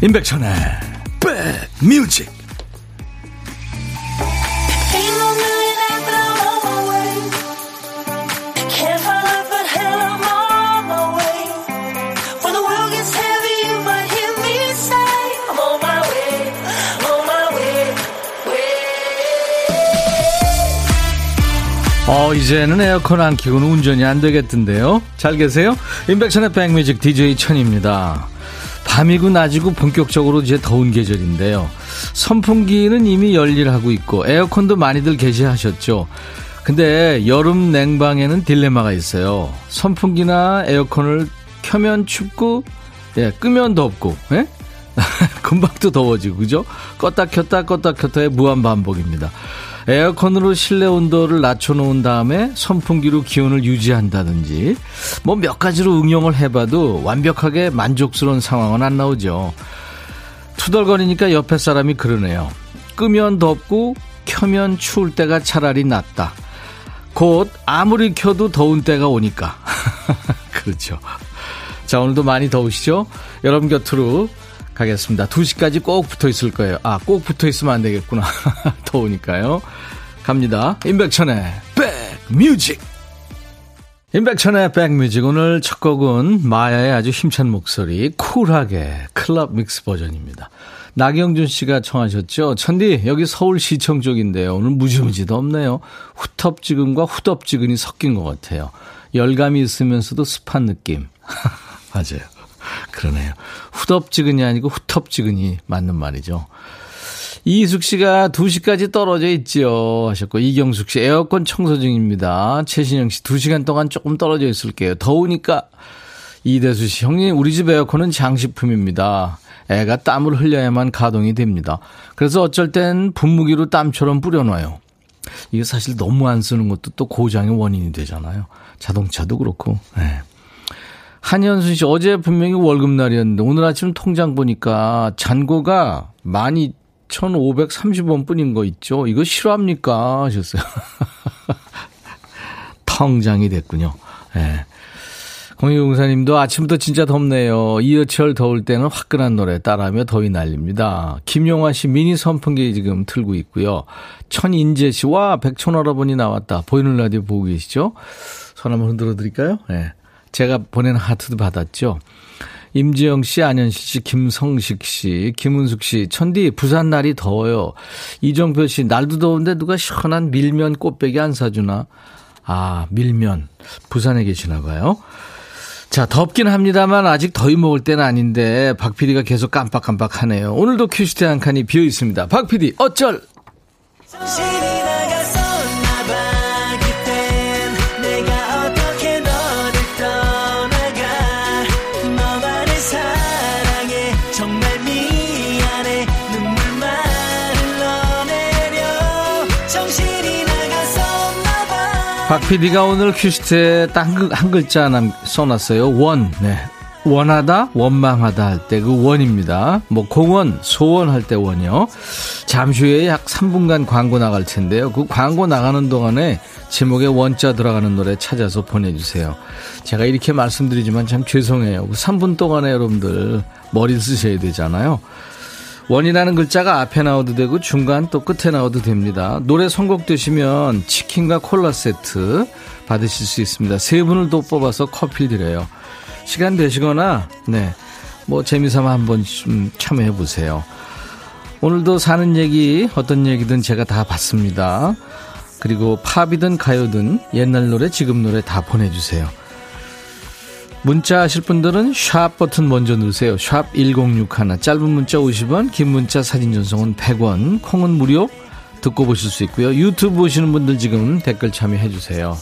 임백천의 백뮤직 어, 이제는 에어컨 안 키고는 운전이 안 되겠던데요. 잘 계세요? 임백천의 백뮤직 DJ 천입니다. 밤이고 낮이고 본격적으로 이제 더운 계절인데요. 선풍기는 이미 열일하고 있고 에어컨도 많이들 개시하셨죠. 근데 여름 냉방에는 딜레마가 있어요. 선풍기나 에어컨을 켜면 춥고 예, 끄면 덥고 예? 금방 또 더워지고 그죠? 껐다 켰다 껐다 켰다의 무한 반복입니다. 에어컨으로 실내 온도를 낮춰놓은 다음에 선풍기로 기온을 유지한다든지 뭐 몇 가지로 응용을 해봐도 완벽하게 만족스러운 상황은 안 나오죠. 투덜거리니까 옆에 사람이 그러네요. 끄면 덥고 켜면 추울 때가 차라리 낫다. 곧 아무리 켜도 더운 때가 오니까. 그렇죠. 자, 오늘도 많이 더우시죠? 여러분 곁으로 가겠습니다. 2시까지 꼭 붙어 있을 거예요. 아, 꼭 붙어 있으면 안 되겠구나. 더우니까요. 갑니다. 임백천의 백뮤직. 임백천의 백뮤직. 오늘 첫 곡은 마야의 아주 힘찬 목소리, 쿨하게 클럽 믹스 버전입니다. 나경준 씨가 청하셨죠. 천디, 여기 서울 시청 쪽인데요. 오늘 무지무지도 없네요. 후텁지근과 후덥지근이 섞인 것 같아요. 열감이 있으면서도 습한 느낌. 맞아요. 그러네요. 후덥지근이 아니고 후텁지근이 맞는 말이죠. 이숙 씨가 2시까지 떨어져 있지요. 하셨고, 이경숙 씨, 에어컨 청소 중입니다. 최신영 씨, 2시간 동안 조금 떨어져 있을게요. 더우니까. 이대수 씨, 형님, 우리 집 에어컨은 장식품입니다. 애가 땀을 흘려야만 가동이 됩니다. 그래서 어쩔 땐 분무기로 땀처럼 뿌려놔요. 이게 사실 너무 안 쓰는 것도 또 고장의 원인이 되잖아요. 자동차도 그렇고. 네. 한현순 씨, 어제 분명히 월급 날이었는데 오늘 아침 통장 보니까 잔고가 많이 1,530원 뿐인 거 있죠? 이거 싫어합니까? 하셨어요. 통장이 됐군요. 예. 네. 공유공사님도 아침부터 진짜 덥네요. 이어철 더울 때는 화끈한 노래 따라하며 더위 날립니다. 김용화 씨 미니 선풍기 지금 틀고 있고요. 천인재 씨, 와, 백촌 할아버니 나왔다. 보이는 라디오 보고 계시죠? 손 한번 흔들어 드릴까요? 예. 네. 제가 보낸 하트도 받았죠. 임지영 씨, 안현실 씨, 김성식 씨, 김은숙 씨, 천디, 부산 날이 더워요. 이정표 씨, 날도 더운데 누가 시원한 밀면 곱빼기 안 사주나? 아, 밀면. 부산에 계시나 봐요. 자, 덥긴 합니다만 아직 더위 먹을 때는 아닌데 박 PD가 계속 깜빡깜빡 하네요. 오늘도 큐시트 한 칸이 비어 있습니다. 박 PD, 어쩔! 박 PD가 오늘 큐시트에 딱 한 글자 써놨어요. 원. 네. 원하다, 원망하다 할 때 그 원입니다. 뭐 공원, 소원 할 때 원이요. 잠시 후에 약 3분간 광고 나갈 텐데요. 그 광고 나가는 동안에 제목에 원자 들어가는 노래 찾아서 보내주세요. 제가 이렇게 말씀드리지만 참 죄송해요. 그 3분 동안에 여러분들 머리 쓰셔야 되잖아요. 원이라는 글자가 앞에 나와도 되고 중간 또 끝에 나와도 됩니다. 노래 선곡되시면 치킨과 콜라 세트 받으실 수 있습니다. 세 분을 또 뽑아서 커피 드려요. 시간 되시거나 네. 뭐 재미삼아 한번 좀 참여해 보세요. 오늘도 사는 얘기 어떤 얘기든 제가 다 받습니다. 그리고 팝이든 가요든 옛날 노래 지금 노래 다 보내주세요. 문자 하실 분들은 샵 버튼 먼저 누르세요. 샵 1061. 짧은 문자 50원, 긴 문자 사진 전송은 100원, 콩은 무료 듣고 보실 수 있고요. 유튜브 보시는 분들 지금 댓글 참여해 주세요.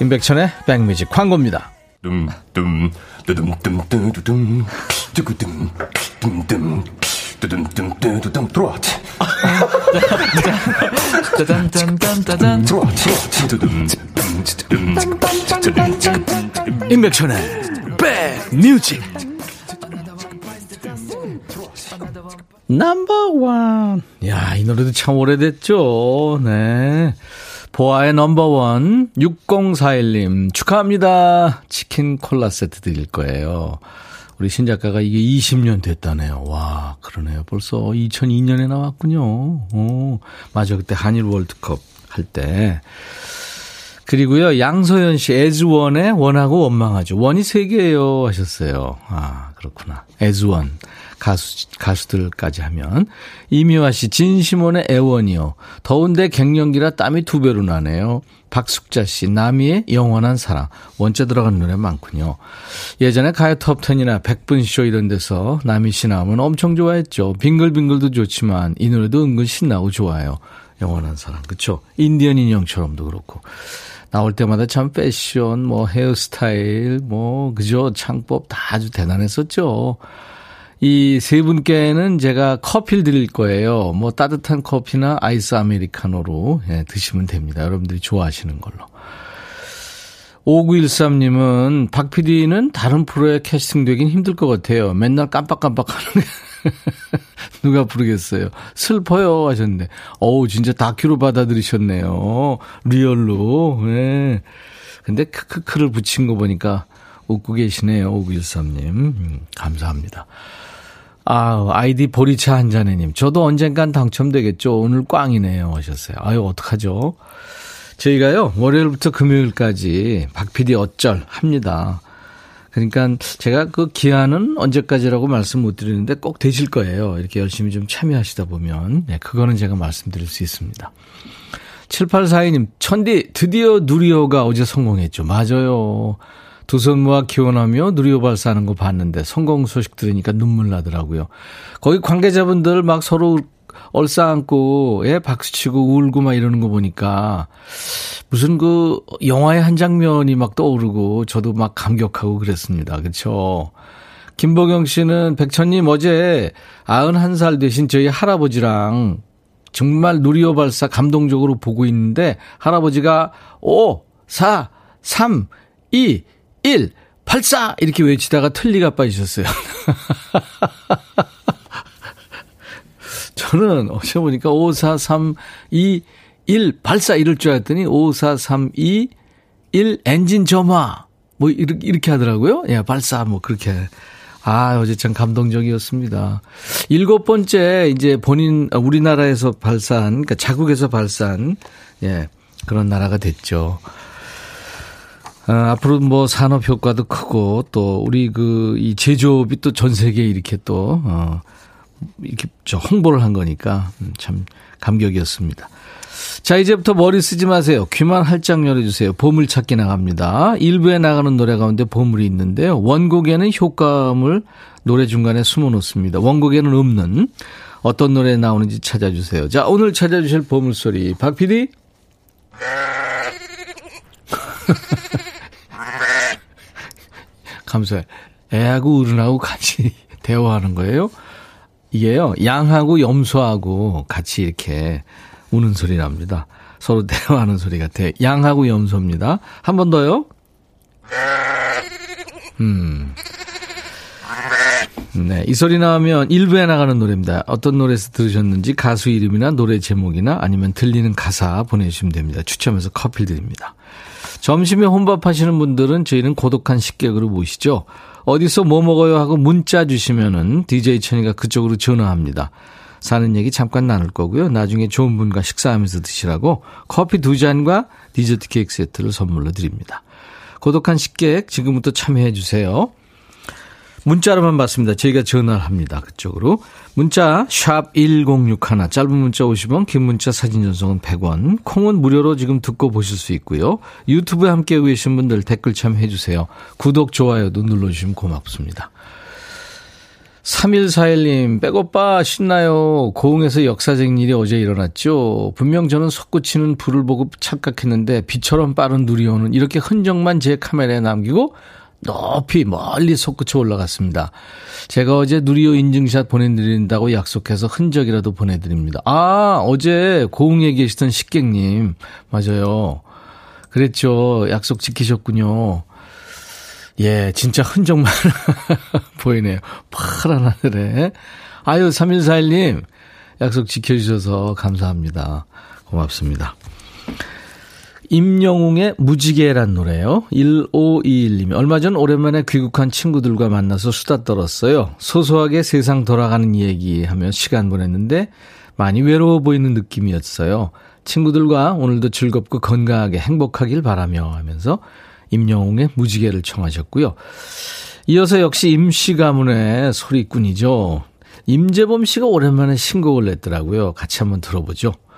임백천의 백뮤직 광고입니다. 둠둠 뚜둠뚜둠뚜둠 뚜구둠 둠둠 뚜둠뚜둠뚜둠 들어와 짜잔짠짠짠짠 들어와 임백천의 백뮤직 넘버원 야이 노래도 참 오래됐죠 네 보아의 넘버원 6041님 축하합니다 치킨 콜라 세트 드릴 거예요 우리 신작가가 이게 20년 됐다네요. 와, 그러네요. 벌써 2002년에 나왔군요. 오, 맞아. 그때 한일 월드컵 할 때. 그리고요, 양소연 씨, 에즈원의 원하고 원망하죠. 원이 세 개예요 하셨어요. 아, 그렇구나. 에즈원. 가수, 가수들까지 하면. 이미화 씨, 진시몬의 애원이요. 더운데 갱년기라 땀이 두 배로 나네요. 박숙자 씨, 나미의 영원한 사랑. 원자 들어간 노래 많군요. 예전에 가요 톱10이나 백분쇼 이런 데서 나미 씨 나오면 엄청 좋아했죠. 빙글빙글도 좋지만 이 노래도 은근 신나고 좋아요. 영원한 사랑. 그쵸? 인디언 인형처럼도 그렇고. 나올 때마다 참 패션, 뭐 헤어스타일, 뭐, 그죠? 창법 다 아주 대단했었죠. 이 세 분께는 제가 커피를 드릴 거예요. 뭐 따뜻한 커피나 아이스 아메리카노로 예, 드시면 됩니다. 여러분들이 좋아하시는 걸로. 5913님은 박 PD는 다른 프로에 캐스팅되긴 힘들 것 같아요. 맨날 깜빡깜빡 하는 게. 누가 부르겠어요. 슬퍼요 하셨는데. 어우, 진짜 다큐로 받아들이셨네요. real로. 네. 근데 크크크를 붙인 거 보니까 웃고 계시네요. 5913님. 음, 감사합니다. 아, 아이디 보리차 한잔해님. 저도 언젠간 당첨되겠죠. 오늘 꽝이네요. 하셨어요. 아유, 어떡하죠? 저희가요, 월요일부터 금요일까지 박PD 어쩔 합니다. 그러니까 제가 그 기한은 언제까지라고 말씀 못 드리는데 꼭 되실 거예요. 이렇게 열심히 좀 참여하시다 보면. 네, 그거는 제가 말씀드릴 수 있습니다. 7842님, 천디, 드디어 누리호가 어제 성공했죠. 맞아요. 두 손 모아 기원하며 누리호 발사하는 거 봤는데 성공 소식 들으니까 눈물 나더라고요. 거기 관계자분들 막 서로 얼싸안고 예 박수 치고 울고 막 이러는 거 보니까 무슨 그 영화의 한 장면이 막 떠오르고 저도 막 감격하고 그랬습니다. 그렇죠? 김보경 씨는 백천님 어제 91살 되신 저희 할아버지랑 정말 누리호 발사 감동적으로 보고 있는데 할아버지가 5, 4, 3, 2, 1, 84! 이렇게 외치다가 틀리가 빠지셨어요. 저는 어제 보니까 5, 4, 3, 2, 1, 발사 이럴 줄 알았더니 5, 4, 3, 2, 1, 엔진 점화. 뭐, 이렇게, 이렇게 하더라고요. 예, 발사, 뭐, 그렇게. 아, 어제 참 감동적이었습니다. 일곱 번째, 이제 본인, 우리나라에서 발사한, 그러니까 자국에서 발사한, 예, 그런 나라가 됐죠. 어, 앞으로 뭐 산업 효과도 크고 또 우리 그 이 제조업이 또 전 세계에 이렇게 또 어, 이렇게 저 홍보를 한 거니까 음, 참 감격이었습니다. 자, 이제부터 머리 쓰지 마세요. 귀만 활짝 열어주세요. 보물찾기 나갑니다. 일부에 나가는 노래 가운데 보물이 있는데요. 원곡에는 효과음을 노래 중간에 숨어 놓습니다. 원곡에는 없는 어떤 노래 나오는지 찾아주세요. 자, 오늘 찾아주실 보물소리. 박 PD? 감사해. 애하고 어른하고 같이 대화하는 거예요. 이게요, 양하고 염소하고 같이 이렇게 우는 소리 납니다. 서로 대화하는 소리 같아. 양하고 염소입니다. 한 번 더요. 음. 네. 이 소리 나오면 일부에 나가는 노래입니다. 어떤 노래에서 들으셨는지 가수 이름이나 노래 제목이나 아니면 들리는 가사 보내주시면 됩니다. 추첨해서 커피 드립니다. 점심에 혼밥 하시는 분들은 저희는 고독한 식객으로 모시죠. 어디서 뭐 먹어요 하고 문자 주시면은 DJ 천이가 그쪽으로 전화합니다. 사는 얘기 잠깐 나눌 거고요. 나중에 좋은 분과 식사하면서 드시라고 커피 두 잔과 디저트 케이크 세트를 선물로 드립니다. 고독한 식객 지금부터 참여해 주세요. 문자로만 받습니다. 저희가 전화를 합니다. 그쪽으로. 문자 1061, 짧은 문자 50원, 긴 문자 사진 전송은 100원. 콩은 무료로 지금 듣고 보실 수 있고요. 유튜브에 함께 계신 분들 댓글 참여해 주세요. 구독, 좋아요도 눌러주시면 고맙습니다. 3141님, 백오빠 신나요. 고흥에서 역사적인 일이 어제 일어났죠. 분명 저는 솟구치는 불을 보고 착각했는데 비처럼 빠른 누리호는 이렇게 흔적만 제 카메라에 남기고 높이 멀리 솟구쳐 올라갔습니다. 제가 어제 누리호 인증샷 보내드린다고 약속해서 흔적이라도 보내드립니다. 아, 어제 고흥에 계시던 식객님. 맞아요. 그랬죠. 약속 지키셨군요. 예, 진짜 흔적만 보이네요. 파란 하늘에. 아유, 3141님. 약속 지켜주셔서 감사합니다. 고맙습니다. 임영웅의 무지개란 노래요. 1521님이 얼마 전 오랜만에 귀국한 친구들과 만나서 수다 떨었어요. 소소하게 세상 돌아가는 얘기하며 시간 보냈는데 많이 외로워 보이는 느낌이었어요. 친구들과 오늘도 즐겁고 건강하게 행복하길 바라며 하면서 임영웅의 무지개를 청하셨고요. 이어서 역시 임씨 가문의 소리꾼이죠. 임재범 씨가 오랜만에 신곡을 냈더라고요. 같이 한번 들어보죠.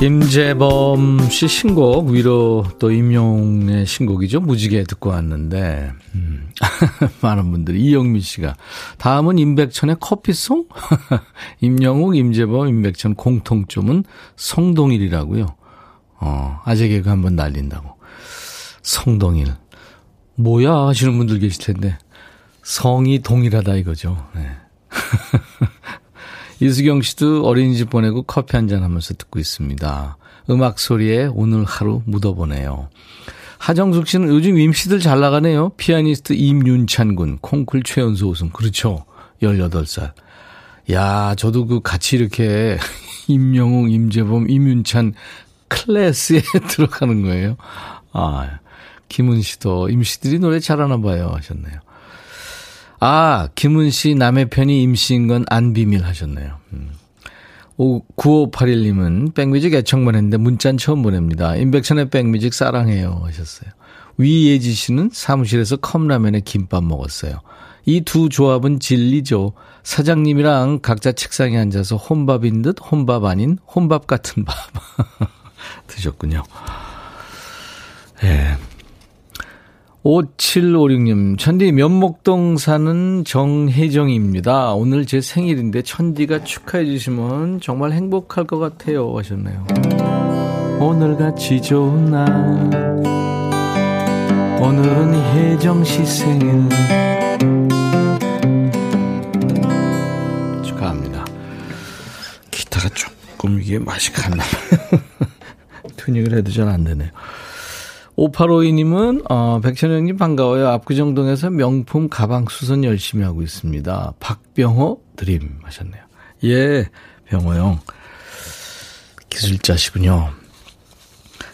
임재범 씨 신곡 위로 또 임용의 신곡이죠. 무지개 듣고 왔는데 음. 많은 분들이. 이영미 씨가. 다음은 임백천의 커피송? 임영웅 임재범 임백천 공통점은 성동일이라고요. 어 아재 개그 한번 날린다고. 성동일. 뭐야 하시는 분들 계실 텐데. 성이 동일하다 이거죠. 네. 이수경 씨도 어린이집 보내고 커피 한잔 하면서 듣고 있습니다. 음악 소리에 오늘 하루 묻어보네요. 하정숙 씨는 요즘 임씨들 잘 나가네요. 피아니스트 임윤찬 군, 콩쿨 최연소 우승. 그렇죠. 18살. 야, 저도 그 같이 이렇게 임영웅, 임재범, 임윤찬 클래스에 들어가는 거예요. 아, 김은 씨도 임씨들이 노래 잘하나 봐요 하셨네요. 아, 김은 씨 남의 편이 임시인 건 안 비밀 하셨네요. 음. 9581님은 백뮤직 애청만 했는데 문자는 처음 보냅니다. 임백천의 백뮤직 사랑해요 하셨어요. 위예지 씨는 사무실에서 컵라면에 김밥 먹었어요. 이 두 조합은 진리죠. 사장님이랑 각자 책상에 앉아서 혼밥인 듯 혼밥 아닌 혼밥 같은 밥 드셨군요. 예. 네. 5756님, 천디 면목동 사는 정혜정입니다. 오늘 제 생일인데 천디가 축하해 주시면 정말 행복할 것 같아요. 하셨네요. 오늘같이 좋은 날, 오늘은 혜정 씨 생일. 축하합니다. 기타가 조금 이게 맛이 갔나. 튜닝을 해도 잘 안 되네요. 5852님은, 어, 백천영님 반가워요. 압구정동에서 명품 가방 수선 열심히 하고 있습니다. 박병호 드림 하셨네요. 예, 병호 형. 기술자시군요.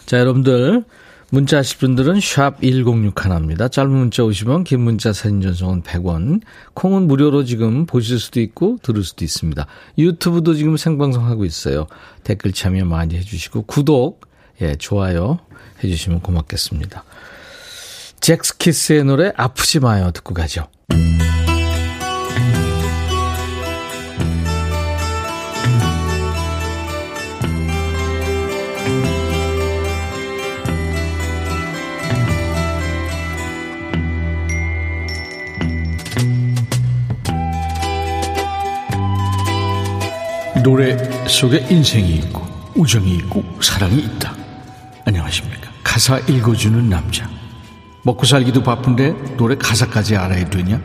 자, 여러분들. 문자 하실 분들은 샵 1061입니다. 짧은 문자 50원, 긴 문자 사진 전송은 100원. 콩은 무료로 지금 보실 수도 있고 들을 수도 있습니다. 유튜브도 지금 생방송하고 있어요. 댓글 참여 많이 해주시고 구독, 예, 좋아요 해주시면 고맙겠습니다. 잭스키스의 노래 아프지 마요 듣고 가죠. 노래 속에 인생이 있고 우정이 있고 사랑이 있다. 안녕하십니까. 가사 읽어주는 남자. 먹고 살기도 바쁜데 노래 가사까지 알아야 되냐?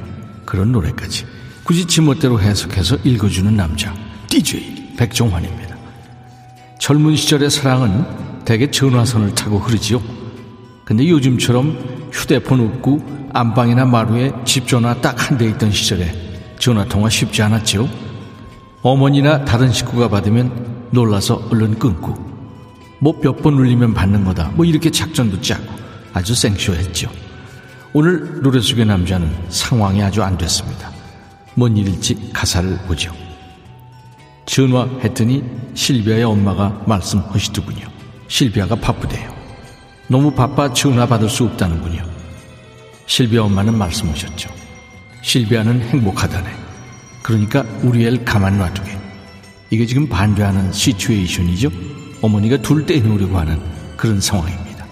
그런 노래까지. 굳이 지멋대로 해석해서 읽어주는 남자. DJ 백종환입니다. 젊은 시절의 사랑은 대개 전화선을 타고 흐르지요. 근데 요즘처럼 휴대폰 없고 안방이나 마루에 집 전화 딱 한 대 있던 시절에 전화 통화 쉽지 않았죠. 어머니나 다른 식구가 받으면 놀라서 얼른 끊고 뭐 몇 번 울리면 받는 거다. 뭐 이렇게 작전도 짜고 아주 생쇼했죠. 오늘 노래 속의 남자는 상황이 아주 안 됐습니다. 뭔 일일지 가사를 보죠. 전화했더니 실비아의 엄마가 말씀하시더군요. 실비아가 바쁘대요. 너무 바빠 전화 받을 수 없다는군요. 실비아 엄마는 말씀하셨죠. 실비아는 행복하다네. 그러니까 우리 애를 가만 놔두게. 이게 지금 반대하는 시츄에이션이죠. 어머니가 둘 떼놓으려고 하는 그런 상황입니다.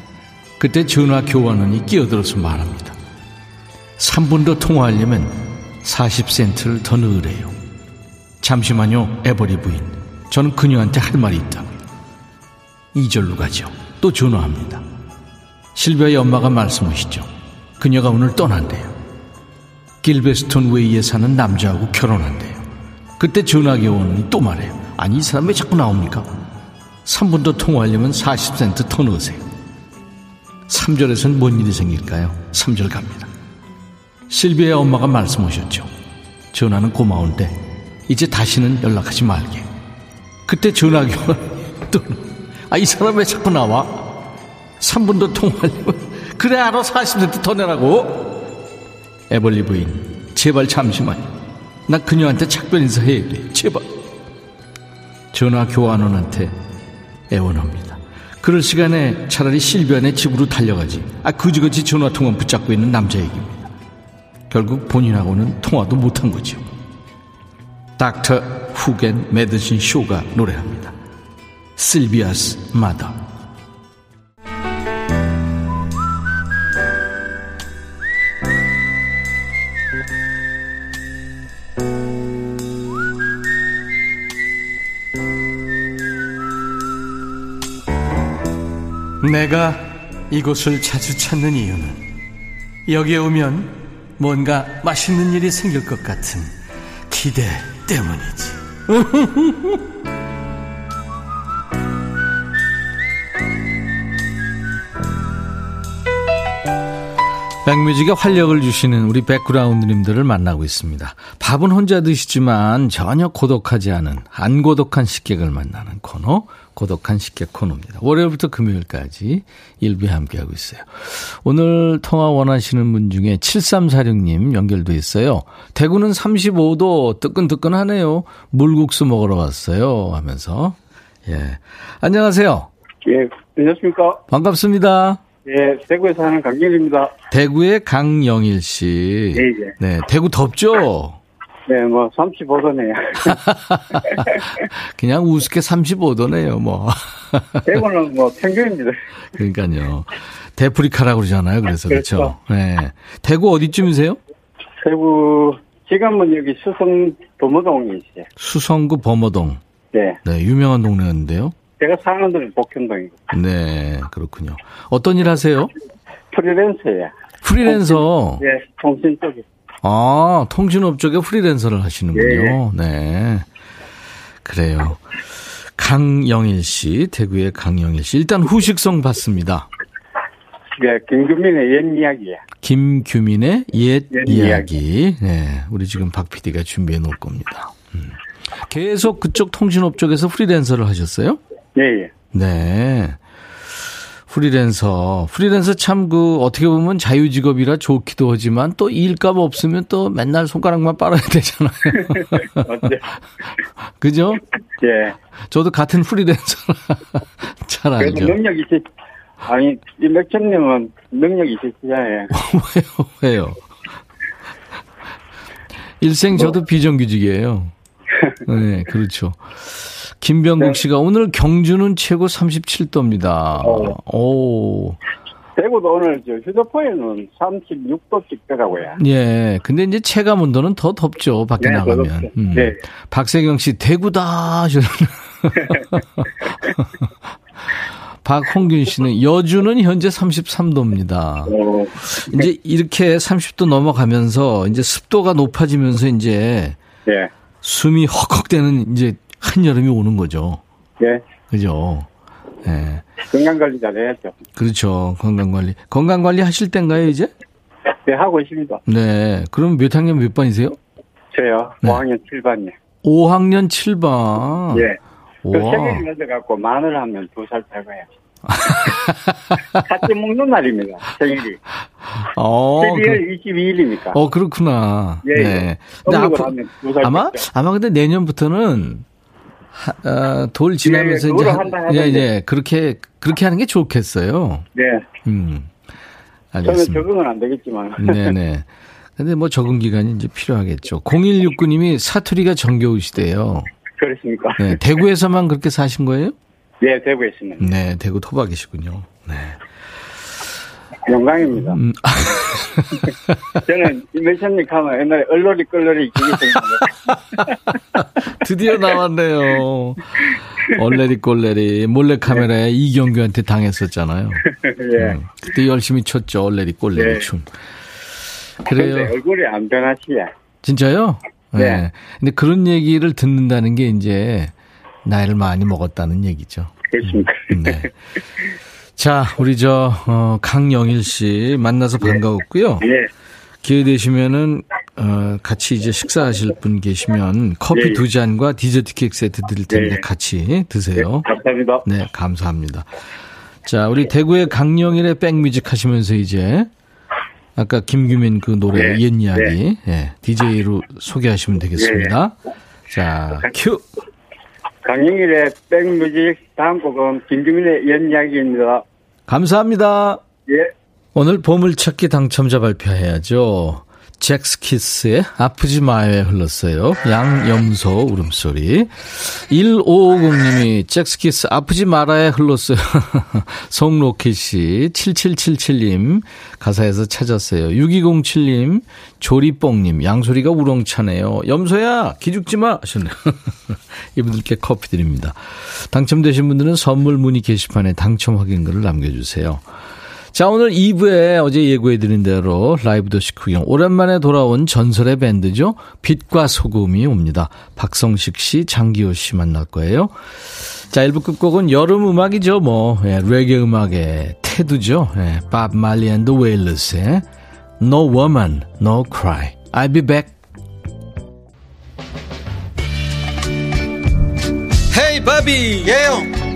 그때 전화 교환원이 끼어들어서 말합니다. 3분 더 통화하려면 40센트를 더 넣으래요. 잠시만요, 에버리 부인. 저는 그녀한테 할 말이 있다고요. 2절로 가죠. 또 전화합니다. 실비아의 엄마가 말씀하시죠. 그녀가 오늘 떠난대요. 길베스톤 웨이에 사는 남자하고 결혼한대요. 그때 전화기 오더니 또 말해요. 아니 이 사람 왜 자꾸 나옵니까? 3분 더 통화하려면 40센트 더 넣으세요. 3절에선 뭔 일이 생길까요? 3절 갑니다. 실비의 엄마가 말씀하셨죠. 전화는 고마운데 이제 다시는 연락하지 말게. 그때 전화기 또 아, 이 사람 왜 자꾸 나와? 3분 더 통화하려면 그래 알아 40센트 더 내라고. 에벌리 부인 제발 잠시만요. 나 그녀한테 작별 인사해야 돼. 제발. 전화 교환원한테 애원합니다. 그럴 시간에 차라리 실비안의 집으로 달려가지. 아, 그지그지 전화통화 붙잡고 있는 남자 얘기입니다. 결국 본인하고는 통화도 못한 거죠. 닥터 후겐 메드신 쇼가 노래합니다. 실비아스 마더. 내가 이곳을 자주 찾는 이유는 여기에 오면 뭔가 맛있는 일이 생길 것 같은 기대 때문이지. 백뮤직에 활력을 주시는 우리 백그라운드님들을 만나고 있습니다. 밥은 혼자 드시지만 전혀 고독하지 않은 안 고독한 식객을 만나는 코너 고독한 식객 코너입니다. 월요일부터 금요일까지 일부에 함께하고 있어요. 오늘 통화 원하시는 분 중에 7346님 연결돼 있어요. 대구는 35도 뜨끈뜨끈하네요. 물국수 먹으러 왔어요 하면서 예 안녕하세요. 예, 안녕하십니까. 반갑습니다. 예, 대구에 사는 강길입니다. 대구의 강영일 씨. 예, 예. 네, 대구 덥죠? 네, 뭐, 35도네요. 그냥 우습게 35도네요, 뭐. 대구는 뭐, 평균입니다. 그러니까요. 대프리카라고 그러잖아요. 그래서 그렇죠. 그렇죠. 네. 대구 어디쯤이세요? 대구, 지금은 여기 수성 있어요. 수성구 범어동. 네. 네, 유명한 동네인데요. 제가 사는 데는 복현동이고. 네, 그렇군요. 어떤 일 하세요? 프리랜서예요. 프리랜서. 예, 통신 쪽에. 아, 통신업 쪽에 프리랜서를 하시는군요. 네. 그래요. 강영일 씨, 대구의 강영일 씨. 일단 후식성 받습니다. 예, 김규민의 옛 이야기예요. 김규민의 옛, 옛 이야기. 네. 우리 지금 박 PD가 준비해 놓을 겁니다. 음. 계속 그쪽 통신업 쪽에서 프리랜서를 하셨어요? 예, 예. 네. 프리랜서. 프리랜서 참 그 어떻게 보면 자유직업이라 좋기도 하지만 또 일감 없으면 또 맨날 손가락만 빨아야 되잖아요. 그죠? 예. 저도 같은 프리랜서라 잘 그래도 알죠. 능력 있으, 아니, 이 맥천님은 능력 있으시잖아요. 왜요? 왜요? 일생 저도 비정규직이에요. 네, 그렇죠. 김병국 씨가 오늘 경주는 최고 37도입니다. 어. 오. 대구도 오늘 저 휴대폰에는 36도 찍더라고요. 예. 근데 이제 체감 온도는 더 덥죠. 밖에 네, 더 나가면. 음. 네. 박세경 씨, 대구다. 박홍균 씨는 여주는 현재 33도입니다. 어, 이제 이렇게 30도 넘어가면서 이제 습도가 높아지면서 이제 예. 숨이 헉헉대는 이제 한여름이 오는 거죠. 예. 그죠? 예. 건강 관리 잘 해야죠. 그렇죠. 건강 관리. 건강 관리 하실 땐가요, 이제? 네, 하고 있습니다. 네. 그럼 몇 학년 몇 반이세요? 저요, 네. 5학년 7반이요. 5학년 7반. 예. 그 와. 생일이 늦어갖고 마늘 하면 두살 빼고요. 같이 먹는 날입니다, 생일이. 어, 그, 12월 22일이니까. 어, 그렇구나. 예, 예. 네. 근데 음력으로 앞으로, 아마. 아마 근데 내년부터는 하, 어, 돌 지나면서 예, 이제, 한- 예. 예, 그렇게, 그렇게 하는 게 좋겠어요. 네. 음. 저는 알겠습니다. 적응은 안 되겠지만. 네네. 근데 뭐 적응 기간이 이제 필요하겠죠. 0169님이 사투리가 정겨우시대요. 그렇습니까? 네, 대구에서만 그렇게 사신 거예요? 예, 대구에 있습니다. 네, 대구 토박이시군요. 네. 영광입니다. 음, 저는 이메션님 가면 옛날에 기계 생겼는데 드디어 나왔네요. 얼레리 꼴레리 몰래 카메라에 네. 이경규한테 당했었잖아요. 예. 음, 그때 열심히 췄죠. 얼레리 꼴레리 네. 춤. 그래요. 얼굴이 안 변하시야. 진짜요? 네. 근데 그런 얘기를 듣는다는 게 이제 나이를 많이 먹었다는 얘기죠. 그렇습니까? 네. 자, 우리 저, 어, 강영일 씨 만나서 반가웠고요. 예. 기회 되시면은, 어, 같이 이제 식사하실 분 계시면 커피 예, 예. 두 잔과 디저트 케이크 세트 드릴 텐데 예. 같이 드세요. 감사합니다. 네, 감사합니다. 자, 우리 대구의 강영일의 백뮤직 하시면서 이제 아까 김규민 그 노래 네, 옛 이야기 예, DJ로 소개하시면 되겠습니다. 자, 큐. 강영일의 백뮤직 다음 곡은 김규민의 옛 이야기입니다. 감사합니다. 예. 오늘 보물찾기 당첨자 발표해야죠. 잭스키스의 아프지 마요에 흘렀어요. 양염소 울음소리. 1550님이 잭스키스 아프지 말아에 흘렀어요. 송로키 씨. 7777님 가사에서 찾았어요. 6207님 조리뽕님 양소리가 우렁차네요. 염소야 기죽지 마 하셨네요. 이분들께 커피 드립니다. 당첨되신 분들은 선물 문의 게시판에 당첨 확인글을 남겨주세요. 자, 오늘 2부에 어제 예고해드린 대로 라이브 도시 구경. 오랜만에 돌아온 전설의 밴드죠. 빛과 소금이 옵니다. 박성식 씨, 장기호 씨 만날 거예요. 자, 1부 끝곡은 여름 음악이죠. 뭐, 예, 레게 음악의 대부죠. 예, Bob Marley and Wailers의 No Woman, No Cry. I'll be back. Hey 바비 예영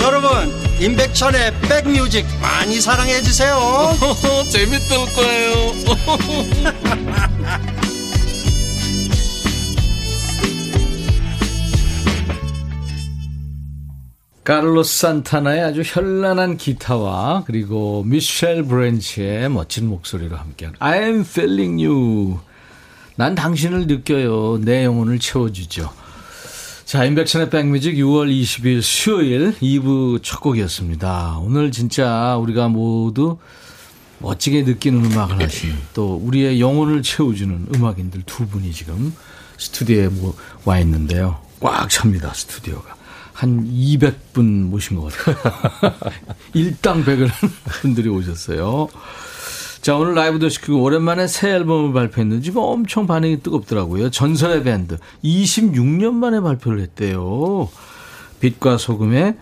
여러분 임백천의 백뮤직 많이 사랑해 주세요. 재밌을 거예요. 카를로스 산타나의 아주 현란한 기타와 그리고 미셸 브랜치의 멋진 목소리로 함께하는 I'm feeling you. 난 당신을 느껴요. 내 영혼을 채워주죠 자, 임백천의 백뮤직 6월 20일 수요일 2부 첫 곡이었습니다. 오늘 진짜 우리가 모두 멋지게 느끼는 음악을 하시는 또 우리의 영혼을 채워주는 음악인들 두 분이 지금 스튜디오에 뭐 와 있는데요. 꽉 찹니다, 스튜디오가. 한 200분 모신 것 같아요. 일당백을 한 분들이 오셨어요. 자, 오늘 라이브도 시키고 오랜만에 새 앨범을 발표했는데 지금 엄청 반응이 뜨겁더라고요. 전설의 밴드. 26년 만에 발표를 했대요. 빛과 소금의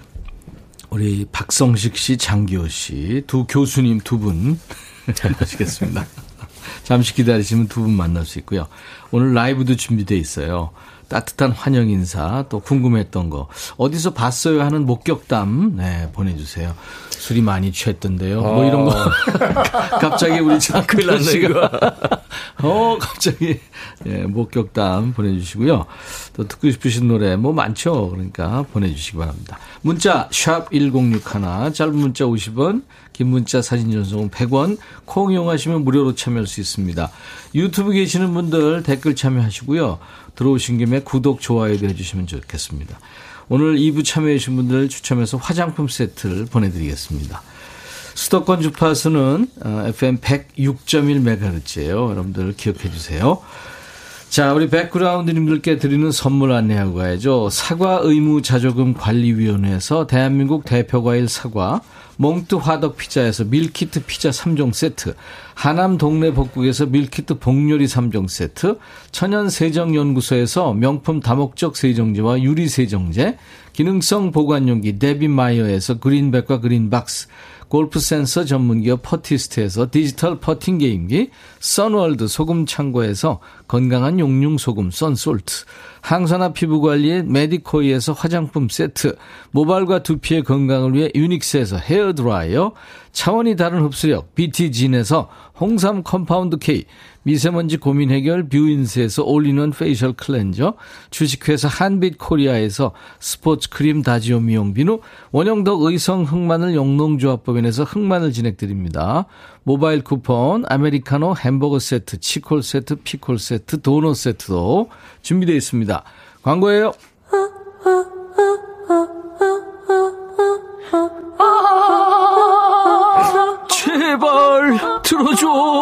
우리 박성식 씨, 장기호 씨, 두 교수님 두 분. 하시겠습니다. 잠시 기다리시면 두 분 만날 수 있고요. 오늘 라이브도 준비되어 있어요. 따뜻한 환영 인사, 또 궁금했던 거, 어디서 봤어요 하는 목격담, 네, 보내주세요. 술이 많이 취했던데요. 뭐 이런 거. 갑자기 우리 장클라 씨가. 어, 갑자기. 예, 목격담 보내주시고요. 또 듣고 싶으신 노래 뭐 많죠. 그러니까 보내주시기 바랍니다. 문자, 샵 1061, 짧은 문자 50원, 긴 문자 사진 전송은 100원, 콩 이용하시면 무료로 참여할 수 있습니다. 유튜브 계시는 분들 댓글 참여하시고요. 들어오신 김에 구독, 좋아요도 해주시면 좋겠습니다. 오늘 2부 참여해주신 분들 추첨해서 화장품 세트를 보내드리겠습니다. 수도권 주파수는 어, FM 106.1MHz예요. 여러분들 기억해 주세요. 자, 우리 백그라운드님들께 드리는 선물 안내하고 가야죠. 사과 의무 자조금 관리위원회에서 대한민국 대표 과일 사과, 몽뚜 화덕 피자에서 밀키트 피자 3종 세트, 하남 동네 복국에서 밀키트 복요리 3종 세트, 천연 세정 연구소에서 명품 다목적 세정제와 유리 세정제, 기능성 보관용기 데비마이어에서 그린백과 그린박스, 골프 센서 전문기업 퍼티스트에서 디지털 퍼팅 게임기, 선월드 소금 창고에서 건강한 용융 소금 썬솔트, 항산화 피부 관리의 메디코이에서 화장품 세트, 모발과 두피의 건강을 위해 유닉스에서 헤어 드라이어, 차원이 다른 흡수력 BT진에서 홍삼 compound K, 미세먼지 고민 해결 뷰인스에서 all-in-one facial cleanser, 주식회사 한빛 코리아에서 스포츠 크림 다지오 미용 비누, 원형덕 의성 흑마늘 영농조합법인에서 흑마늘 진액 드립니다. 모바일 쿠폰, 아메리카노 햄버거 세트, 치콜 세트, 피콜 세트, 도넛 세트도 준비되어 있습니다. 광고예요. 제발 들어줘.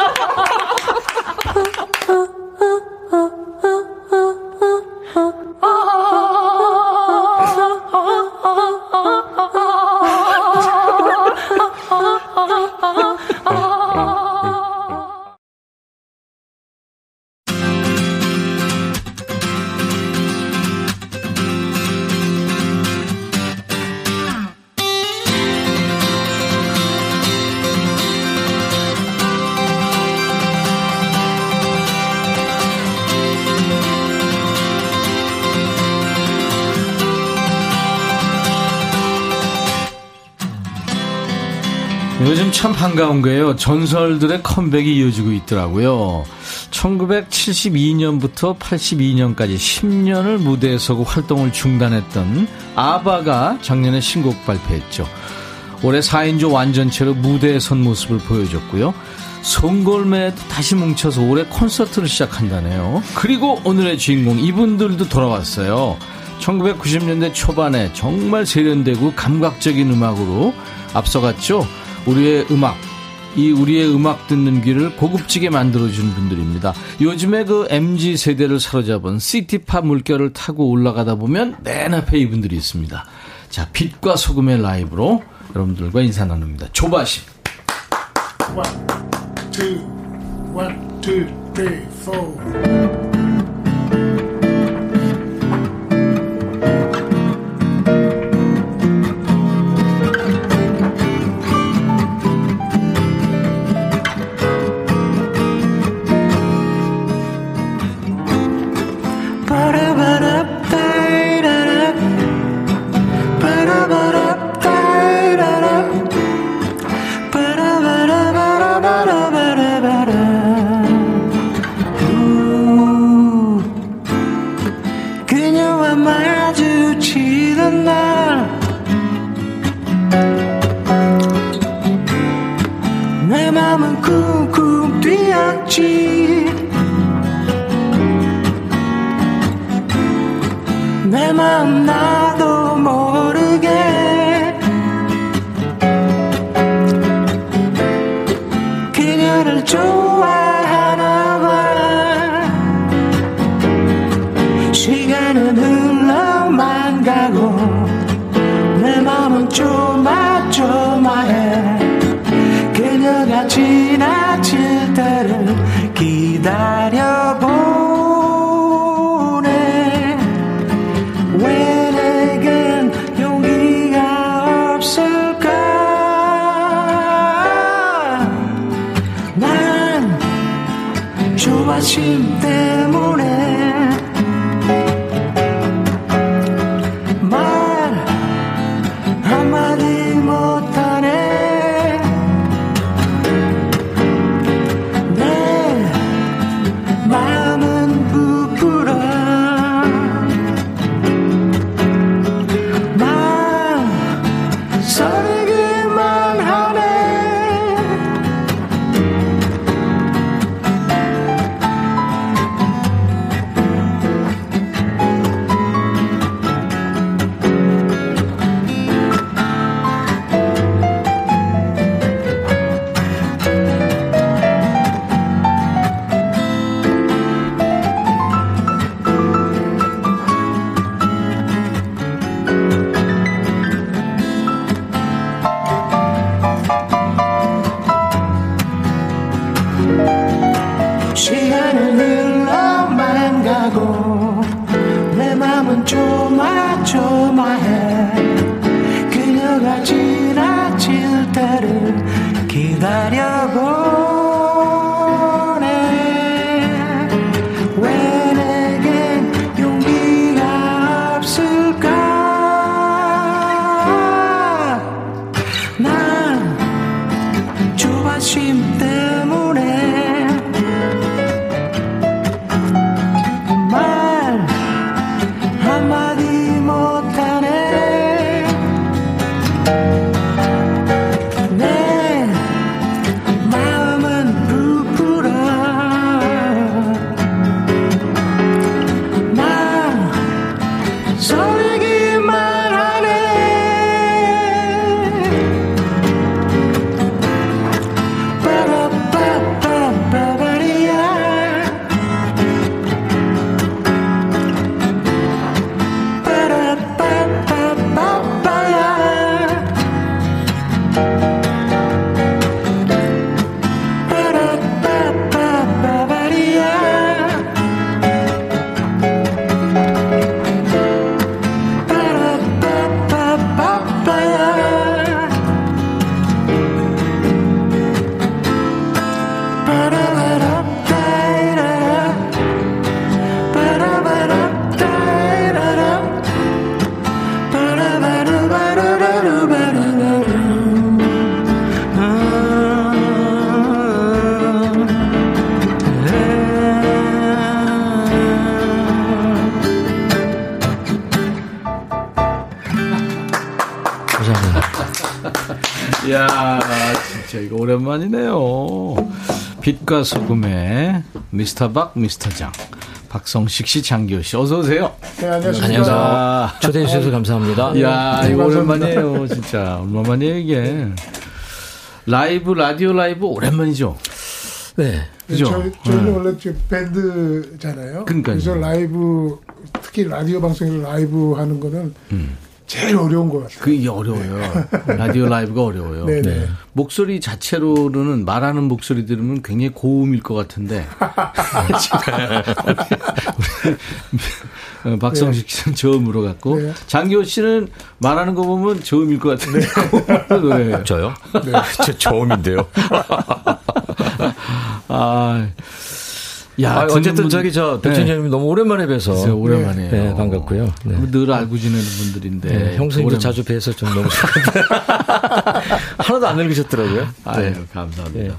반가운 거예요. 전설들의 컴백이 이어지고 있더라고요. 1972년부터 82년까지 10년을 무대에 서고 활동을 중단했던 아바가 작년에 신곡 발표했죠. 올해 4인조 완전체로 무대에 선 모습을 보여줬고요. 송골매도 다시 뭉쳐서 올해 콘서트를 시작한다네요. 그리고 오늘의 주인공 이분들도 돌아왔어요. 1990년대 초반에 정말 세련되고 감각적인 음악으로 앞서갔죠. 우리의 음악, 이 우리의 음악 듣는 귀를 고급지게 만들어주는 분들입니다. 요즘에 그 MG 세대를 사로잡은 시티팝 물결을 타고 올라가다 보면 맨 앞에 이분들이 있습니다. 자, 빛과 소금의 라이브로 여러분들과 인사 나눕니다. 조바심. 1, 2, 1, 2, 3, 4. 빛과 소금의 미스터 박, 미스터 장. 박성식 씨, 장기호 씨, 어서 오세요. 네, 안녕하십니까. 안녕하세요. 초대해 주셔서 감사합니다. 이야, 네, 이거 감사합니다. 오랜만이에요, 진짜. 얼마만이에요, 이게. 라이브, 라디오 라이브 오랜만이죠? 네. 그죠? 저희, 저희는 네. 원래 지금 밴드잖아요. 그러니까요. 그래서 라이브, 특히 라디오 방송에서 라이브 하는 거는 음. 제일 어려운 것 같아요. 그게 어려워요. 라디오 라이브가 어려워요. 네네. 목소리 자체로는 말하는 목소리 들으면 굉장히 고음일 것 같은데. 박성식 씨는 저음으로 갖고 네. 장기호 씨는 말하는 거 보면 저음일 것 같은데. 네. 저요? 저 처음인데요. 아, 야, 아, 어쨌든 저기 저 네. 백천장님 너무 오랜만에 뵈서 글쎄요, 오랜만이에요. 네, 반갑고요. 네. 늘 알고 지내는 분들인데. 네, 형수님도 오랜만- 자주 뵈서 좀 너무 하나도 안 늙으셨더라고요. 아유, 네. 감사합니다. 네.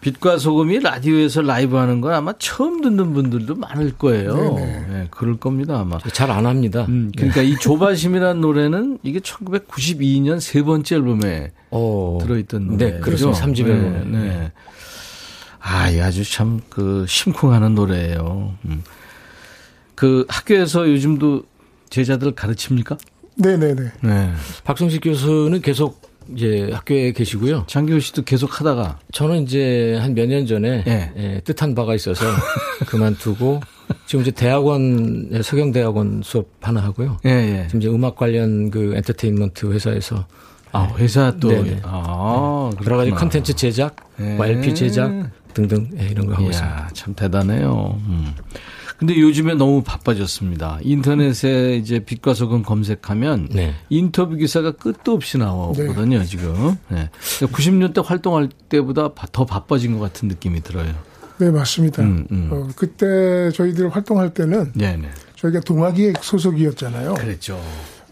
빛과 소금이 라디오에서 라이브 하는 건 아마 처음 듣는 분들도 많을 거예요. 네, 그럴 겁니다, 아마. 잘 안 합니다. 음, 그러니까 이 조바심이라는 노래는 이게 1992년 세 번째 앨범에 어, 들어있던 노래. 네, 그렇습니다. 3집 앨범. 네, 네. 아, 이 아주 참 그 심쿵하는 노래예요. 음. 그 학교에서 요즘도 제자들 가르칩니까? 네네네. 네. 박성식 교수는 계속 이제 학교에 계시고요. 장기호 씨도 계속 하다가 저는 이제 한 몇 년 전에 예. 예, 뜻한 바가 있어서 그만두고 지금 이제 대학원 예, 서경대학원 수업 하나 하고요. 예, 예. 지금 이제 음악 관련 그 엔터테인먼트 회사에서 아, 회사 또 네네. 아, 여러 가지. 컨텐츠 제작, 예. 뭐 LP 제작 등등 예, 이런 거 하고 있습니다. 이야, 참 대단해요. 음. 근데 요즘에 너무 바빠졌습니다. 인터넷에 이제 빛과 소금 검색하면 네. 인터뷰 기사가 끝도 없이 나오거든요, 지금. 네. 90년대 활동할 때보다 바- 더 바빠진 것 같은 느낌이 들어요. 네, 맞습니다. 음, 음. 어, 그때 저희들 활동할 때는 네, 네. 저희가 동아기획 소속이었잖아요. 그랬죠.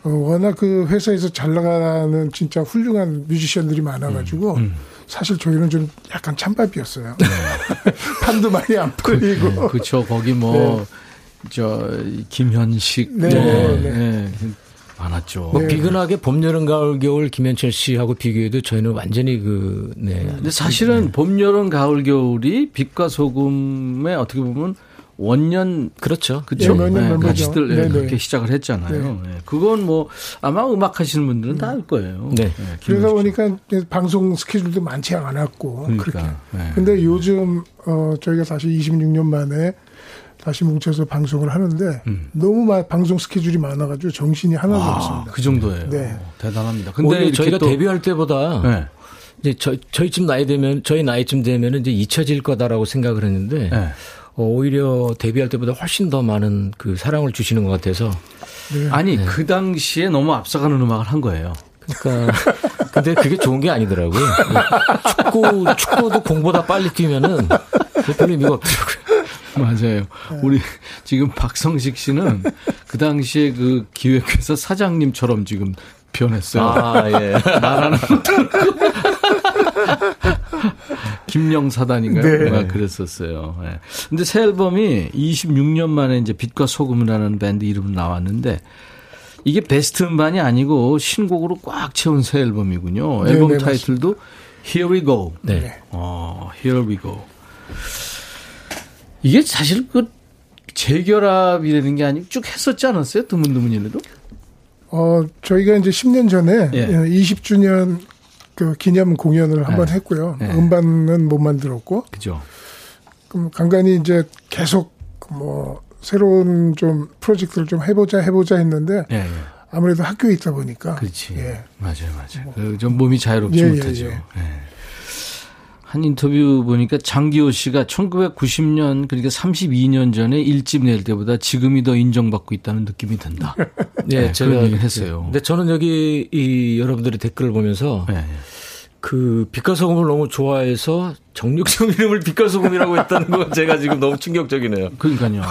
어, 워낙 그 회사에서 잘 나가는 진짜 훌륭한 뮤지션들이 많아가지고 음, 사실 저희는 좀 약간 찬밥이었어요. 네. 판도 많이 안 풀리고. 그렇죠. 거기 뭐, 저, 김현식. 네, 뭐, 네. 네. 많았죠. 뭐 비근하게 봄, 여름, 가을, 겨울 김현철 씨하고 비교해도 저희는 완전히 그, 네. 근데 사실은 봄, 여름, 가을, 겨울이 빛과 소금에 어떻게 보면 원년 그렇죠. 그렇죠. 네, 넘어죠. 같이들 네. 그렇게 시작을 했잖아요. 네. 그건 뭐 아마 음악 하시는 분들은 다 알 거예요. 네. 그러다 김현식 보니까 방송 스케줄도 많지 않았고 그러니까, 그렇게. 네. 근데 요즘 어 저희가 사실 26년 만에 다시 뭉쳐서 방송을 하는데 너무 마- 방송 스케줄이 많아가지고 정신이 하나도 아, 없습니다. 그 정도예요. 네. 대단합니다. 근데 저희가 또- 데뷔할 때보다 네. 이제 저, 저희쯤 나이 되면 저희 나이쯤 되면은 이제 잊혀질 거다라고 생각을 했는데 네. 어, 오히려 데뷔할 때보다 훨씬 더 많은 그 사랑을 주시는 것 같아서 아니 그 당시에 너무 앞서가는 음악을 한 거예요. 그러니까 근데 그게 좋은 게 아니더라고요. 축구 축구도 공보다 빨리 뛰면은 그 별로 의미가 없더라고요. 맞아요. 우리 지금 박성식 씨는 그 당시에 그 기획회사 사장님처럼 지금 변했어요. 아 예. 말하는 김영 사단인가요? 네. 그랬었어요. 예. 근데 새 앨범이 26년 만에 이제 빛과 소금이라는 밴드 이름으로 나왔는데 이게 베스트 음반이 아니고 신곡으로 꽉 채운 새 앨범이군요. 네, 앨범 네, 타이틀도 Here We Go. 네. 어, Here We Go. 이게 사실 그 재결합이라는 게 아니고 쭉 했었지 않았어요? 드문드문이라도? 어 저희가 이제 10년 전에 예. 20주년 그 기념 공연을 한번 네. 했고요. 네. 음반은 못 만들었고 그죠? 그럼 간간히 이제 계속 뭐 새로운 좀 프로젝트를 좀 해보자 해보자 했는데 예, 예. 아무래도 학교에 있다 보니까 그렇지. 예. 맞아요, 맞아요. 그좀 몸이 자유롭지 예, 예, 못하죠. 예. 예. 한 인터뷰 보니까 장기호 씨가 1990년 그러니까 32년 전에 일집 낼 때보다 지금이 더 인정받고 있다는 느낌이 든다. 예, 네, 제가 그런 얘기를 했어요. 근데 저는 여기 이 여러분들의 댓글을 보면서 예, 예. 그 빛과 소금을 너무 좋아해서 정육점 이름을 빛과 소금이라고 했다는 건 제가 지금 너무 충격적이네요. 그러니까요.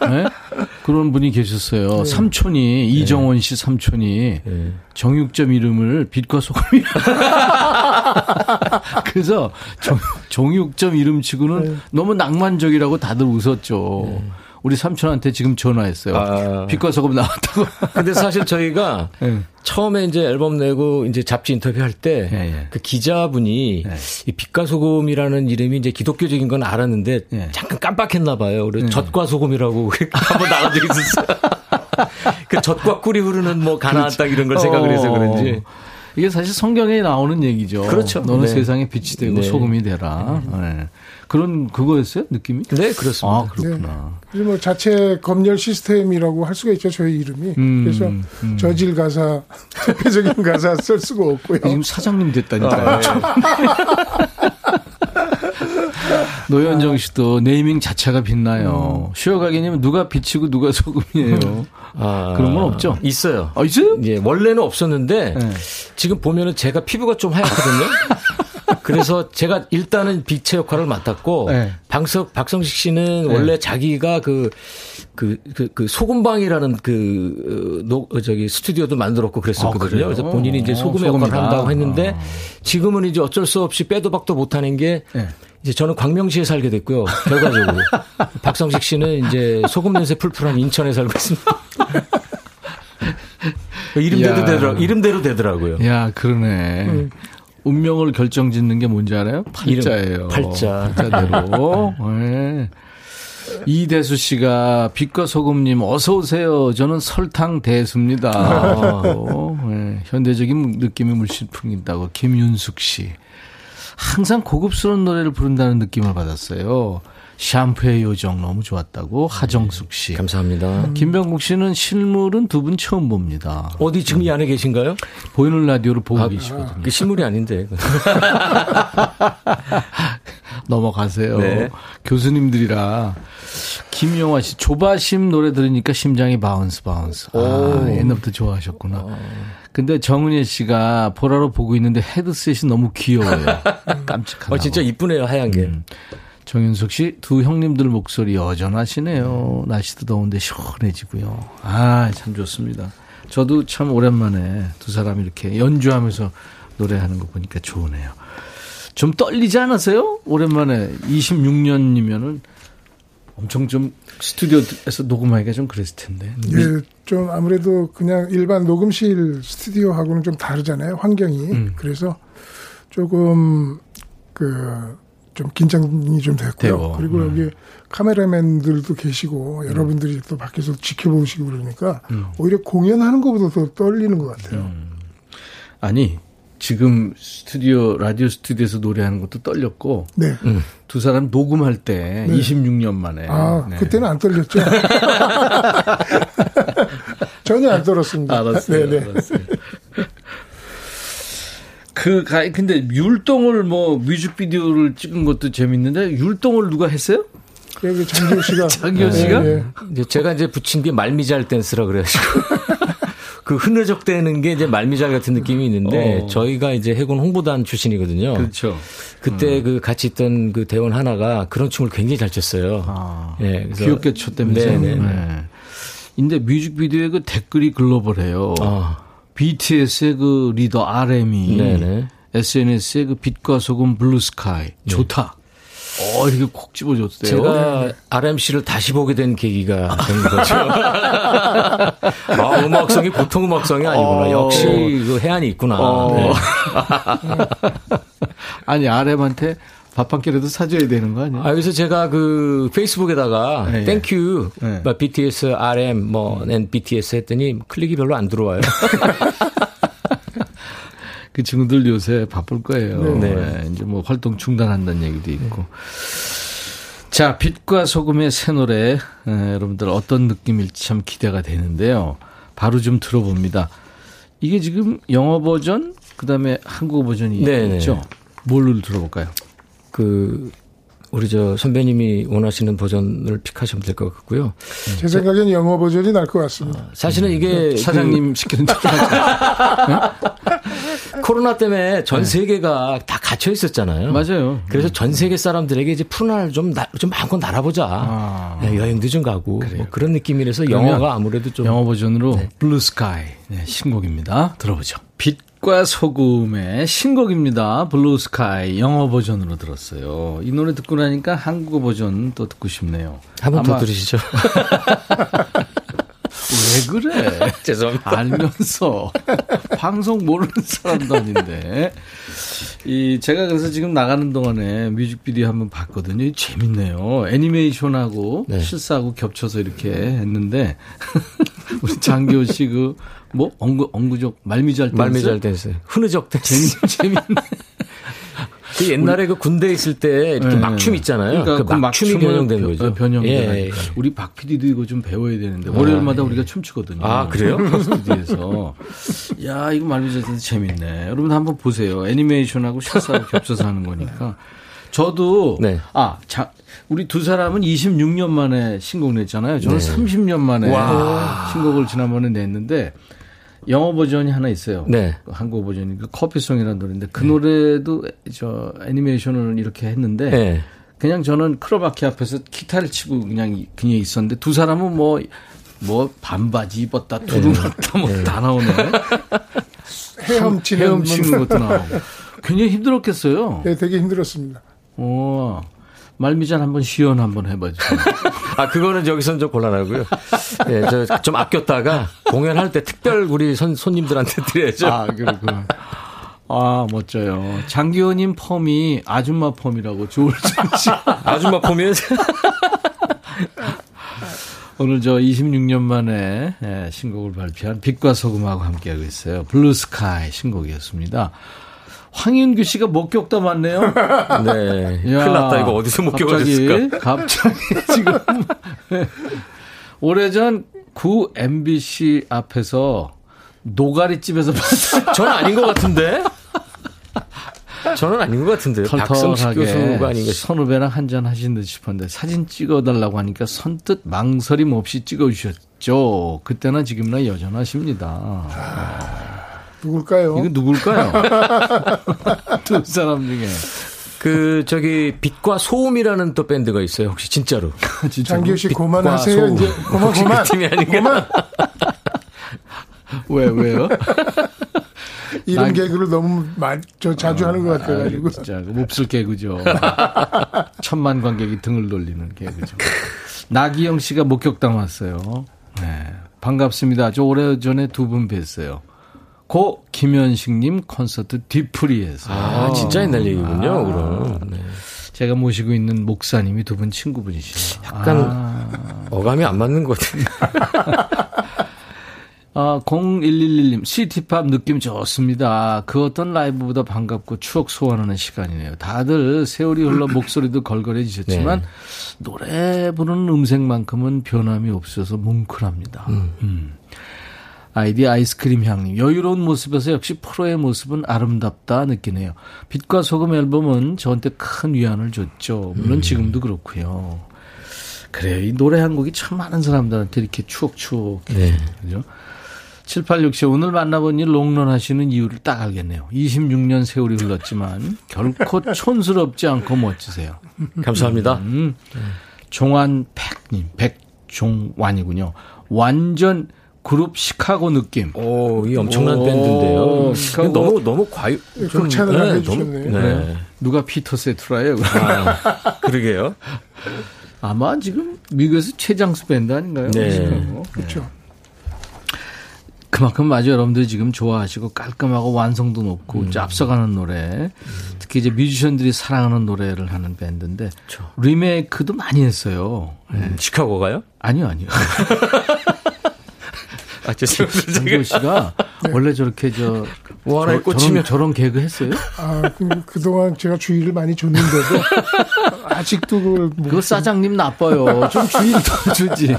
네? 그런 분이 계셨어요. 삼촌이 이정원 씨 삼촌이 네. 정육점 이름을 빛과 소금이. 그래서 정, 정육점 이름치고는 너무 낭만적이라고 다들 웃었죠. 우리 삼촌한테 지금 전화했어요. 아. 빛과 소금 나왔다고. 근데 사실 저희가 네. 처음에 이제 앨범 내고 이제 잡지 인터뷰할 때그 예, 예. 기자분이 예. 이 빛과 소금이라는 이름이 이제 기독교적인 건 알았는데 예. 잠깐 깜빡했나 봐요. 그래서 젖과 소금이라고 한번 나간 적이 있었어요. 그 젖과 꿀이 흐르는 뭐 가나안 땅 이런 걸 생각을 해서 그런지. 어. 이게 사실 성경에 나오는 얘기죠. 그렇죠. 너는 네. 세상에 빛이 되고 네. 소금이 되라. 네. 그런 그거였어요 느낌이? 네, 그렇습니다. 아 그렇구나. 그래서 뭐 자체 검열 시스템이라고 할 수가 있죠 저희 이름이. 음, 그래서 음. 저질 가사, 대표적인 가사 쓸 수가 없고요. 지금 사장님 아, 됐다니까요. 노현정 씨도 네이밍 자체가 빛나요. 쉬어가기님은 누가 빛이고 누가 소금이에요. 아, 그런 건 없죠? 있어요. 아 있어요? 예, 원래는 없었는데 네. 지금 보면은 제가 피부가 좀 하얗거든요. 그래서 제가 일단은 빛의 역할을 맡았고 네. 방석 박성식 씨는 원래 자기가 그 그, 그, 그 소금방이라는 그, 어, 노, 어, 저기 스튜디오도 만들었고 아, 그랬었거든요. 그래요? 그래서 본인이 이제 어, 소금의 소금이다. 역할을 한다고 했는데 아. 지금은 이제 어쩔 수 없이 빼도 박도 못하는 게 네. 이제 저는 광명시에 살게 됐고요. 결과적으로. 박성식 씨는 이제 소금 냄새 풀풀한 인천에 살고 있습니다. 이름대로. 되더라, 이름대로 되더라고요. 야 그러네. 운명을 결정짓는 게 뭔지 알아요? 팔자예요. 팔자. 팔자대로. 네. 이대수 씨가 빛과 소금님 어서 오세요. 저는 설탕 대수입니다. 어, 네. 현대적인 느낌이 물씬 풍긴다고 김윤숙 씨. 항상 고급스러운 노래를 부른다는 느낌을 받았어요. 샴푸의 요정 너무 좋았다고 하정숙 씨. 감사합니다. 김병국 씨는 실물은 두 분 처음 봅니다. 어디 지금 이 안에 계신가요? 보이는 라디오로 보고 계시거든요. 그 실물이 아닌데. 넘어가세요. 네. 교수님들이라 김용화 씨 조바심 노래 들으니까 심장이 bounce bounce. 아, 옛날부터 좋아하셨구나. 근데 정은혜 씨가 보라로 보고 있는데 헤드셋이 너무 귀여워요. 깜찍하다. 어, 진짜 이쁘네요, 하얀 게. 음. 정윤석 씨, 두 형님들 목소리 여전하시네요. 날씨도 더운데 시원해지고요. 아, 참 좋습니다. 저도 참 오랜만에 두 사람이 이렇게 연주하면서 노래하는 거 보니까 좋으네요. 좀 떨리지 않으세요? 오랜만에 26년이면은 엄청 좀 스튜디오에서 녹음하기가 좀 그랬을 텐데. 예, 좀 아무래도 그냥 일반 녹음실 스튜디오하고는 좀 다르잖아요, 환경이. 음. 그래서 조금 그 좀 긴장이 좀 됐고요. 되고, 그리고 음. 여기 카메라맨들도 계시고 여러분들이 또 밖에서 지켜보시고 그러니까 오히려 공연하는 것보다 더 떨리는 것 같아요. 아니, 지금 스튜디오, 라디오 스튜디오에서 노래하는 것도 떨렸고, 네. 두 사람 녹음할 때 네. 26년 만에. 아, 네. 그때는 안 떨렸죠. 전혀 안 떨었습니다. 알았어요. 네네. 알았어요. 그, 가, 근데 율동을 뭐 뮤직비디오를 찍은 것도 재밌는데 율동을 누가 했어요? 여기 장기호 씨가. 장기호 씨가? 예, 예. 제가 이제 붙인 게 말미잘 댄스라 그래가지고. 그 흐느적대는 게 이제 말미잘 같은 느낌이 있는데 어. 저희가 이제 해군 홍보단 출신이거든요. 그렇죠. 그때 그 같이 있던 그 대원 하나가 그런 춤을 굉장히 잘 췄어요. 아, 예, 귀엽게 췄다면서요? 네네. 네. 근데 뮤직비디오에 그 댓글이 글로벌해요. 아, BTS의 그 리더 RM이 네네. SNS에 그 빛과 소금 Blue Sky 좋다. 어 이렇게 콕 집어줬대요. 제가 RM 씨를 다시 보게 된 계기가 된 거죠. 아, 음악성이 보통 음악성이 아니구나. 어. 역시 그 혜안이 있구나. 어. 네. 아니 RM한테 밥 한 끼라도 사줘야 되는 거 아니야? 아, 그래서 제가 그 페이스북에다가 네, thank you 네. 뭐 BTS RM 뭐 and BTS 했더니 클릭이 별로 안 들어와요. 그 친구들 요새 바쁠 거예요. 네. 네, 이제 뭐 활동 중단한다는 얘기도 있고. 자, 빛과 소금의 새 노래, 에, 여러분들 어떤 느낌일지 참 기대가 되는데요. 바로 좀 들어봅니다. 이게 지금 영어 버전, 그 다음에 한국어 버전이 네, 있죠? 뭘로 들어볼까요? 그 우리 저 선배님이 원하시는 버전을 픽하시면 될 것 같고요. 제 생각엔 영어 버전이 날 것 같습니다. 사실은 이게 네, 사장님 시키는 대로 그 코로나 때문에 전 세계가 다 갇혀 있었잖아요. 맞아요. 그래서 전 세계 사람들에게 이제 푸른 하늘 좀, 나, 좀 마음껏 날아보자. 아. 네, 여행도 좀 가고. 뭐 그런 느낌이라서 영어가 아무래도 좀. 영어 버전으로 Blue Sky 네, 신곡입니다. 들어보죠. 빛 과 소금의 신곡입니다. Blue Sky 영어 버전으로 들었어요. 이 노래 듣고 나니까 한국어 버전 또 듣고 싶네요. 한 번 더 아마 들으시죠. 왜 그래? 죄송합니다. 알면서 방송 모르는 사람도 아닌데 이 제가 그래서 지금 나가는 동안에 뮤직비디오 한번 봤거든요. 재밌네요. 애니메이션하고 네. 실사하고 겹쳐서 이렇게 했는데 우리 장기호 씨그 뭐 엉구 엉구적 말미잘 때 말미잘 댄스. 흐느적 댄스. 재밌 재밌네. 그 옛날에 그 군대에 있을 때 이렇게 네. 막춤 있잖아요. 그러니까 그 막춤이 막춤을 변형된 변- 거죠. 변형된 예. 예. 우리 박 PD도 이거 좀 배워야 되는데 월요일마다 우리가 춤추거든요. 아, 그래요? 스튜디오에서. 야, 이거 말미잘때 재밌네. 여러분 한번 보세요. 애니메이션하고 실사하고 겹쳐서 하는 거니까. 저도 네. 아, 자, 우리 두 사람은 26년 만에 신곡 냈잖아요. 저는 네. 30년 만에 신곡을 지난번에 냈는데 영어 버전이 하나 있어요. 네. 그 한국 버전이 그 커피송이라는 노래인데 그 노래도 저 애니메이션을 이렇게 했는데 네. 그냥 저는 크로바키 앞에서 기타를 치고 그냥 그냥 있었는데 두 사람은 뭐뭐 반바지 입었다 두루났다 뭐 다 나오네. 헤엄치는 헤엄치는 것도 나오고. 굉장히 힘들었겠어요. 네, 되게 힘들었습니다. 어. 말미잘 한번 시연 한번 해봐주세요. 아, 그거는 여기서는 좀 곤란하고요. 예, 저좀 아꼈다가 공연할 때 특별 우리 손, 손님들한테 드려야죠. 아, 그렇구나. 아, 멋져요. 장기호님 펌이 아줌마 펌이라고 조울정 씨. 아줌마 펌 오늘 저 26년 만에 예, 신곡을 발표한 빛과 소금하고 함께하고 있어요. Blue Sky 신곡이었습니다. 황윤규 씨가 목격담 왔네요. 네. 큰일 야, 났다. 이거 어디서 목격을 갑자기, 했을까? 갑자기 지금 오래전 구 MBC 앞에서 노가리집에서 봤어요. 저는 아닌 것 같은데? 저는 아닌 것 같은데요. 박성식 교수가 아닌가. 선후배랑 한잔 하신 듯 싶었는데 사진 찍어달라고 하니까 선뜻 망설임 없이 찍어주셨죠. 그때나 지금이나 여전하십니다. 누굴까요? 이거 누굴까요? 두 사람 중에. 그, 저기, 빛과 소음이라는 또 밴드가 있어요. 혹시 진짜로. 진짜 장기호 씨. 소음. 이제 그만 혹시 그만. 그 팀이 아닌가? 그만. 왜 왜요? 이런 난- 개그를 너무 많이 저 자주 하는 것 같아가지고. 아이고, 진짜 그 몹쓸 개그죠. 천만 관객이 등을 돌리는 개그죠. 나기영 씨가 목격담 왔어요. 네, 반갑습니다. 저 오래 전에 두 분 뵀어요. 고 김현식님 콘서트 뒤풀이에서. 아, 진짜 옛날 얘기군요, 아. 그럼. 네. 제가 모시고 있는 목사님이 두 분 친구분이시죠. 약간 아, 어감이 안 맞는 것 같아요. 아, 0111님, 시티팝 느낌 좋습니다. 그 어떤 라이브보다 반갑고 추억 소환하는 시간이네요. 다들 세월이 흘러 목소리도 걸걸해지셨지만, 네. 노래 부르는 음색만큼은 변함이 없어서 뭉클합니다. 음. 아이디 아이스크림 향님, 여유로운 모습에서 역시 프로의 모습은 아름답다 느끼네요. 빛과 소금 앨범은 저한테 큰 위안을 줬죠. 물론 지금도 그렇고요. 그래요. 이 노래 한 곡이 참 많은 사람들한테 이렇게 추억추억. 네. 그죠? 7867 오늘 만나본 일 롱런 하시는 이유를 딱 알겠네요. 26년 세월이 흘렀지만 결코 촌스럽지 않고 멋지세요. 감사합니다. 음, 종환 백님, 백종완이군요. 완전 그룹 시카고 느낌. 오, 이 엄청난 오, 밴드인데요. 시카고. 너무, 너무 과유. 극찬을 네, 해주셨네요. 너무- 네. 누가 피터 세트라예요? 아, 그러게요. 아마 지금 미국에서 최장수 밴드 아닌가요? 네. 시카고. 그렇죠. 그만큼 맞아요. 여러분들이 지금 좋아하시고 깔끔하고 완성도 높고 음. 이제 앞서가는 노래. 특히 이제 뮤지션들이 사랑하는 노래를 하는 밴드인데 리메이크도 많이 했어요. 네. 음, 시카고가요? 아니요, 아니요. 아, 죄송합니다. 장기호 씨가 원래 저렇게 저뭐 저- 꽂히면. 저런, 저런 개그 했어요? 아, 그, 그동안 제가 주의를 많이 줬는데도 아직도 그걸 못 그거 사장님 나빠요. 좀 주의를 더 주지.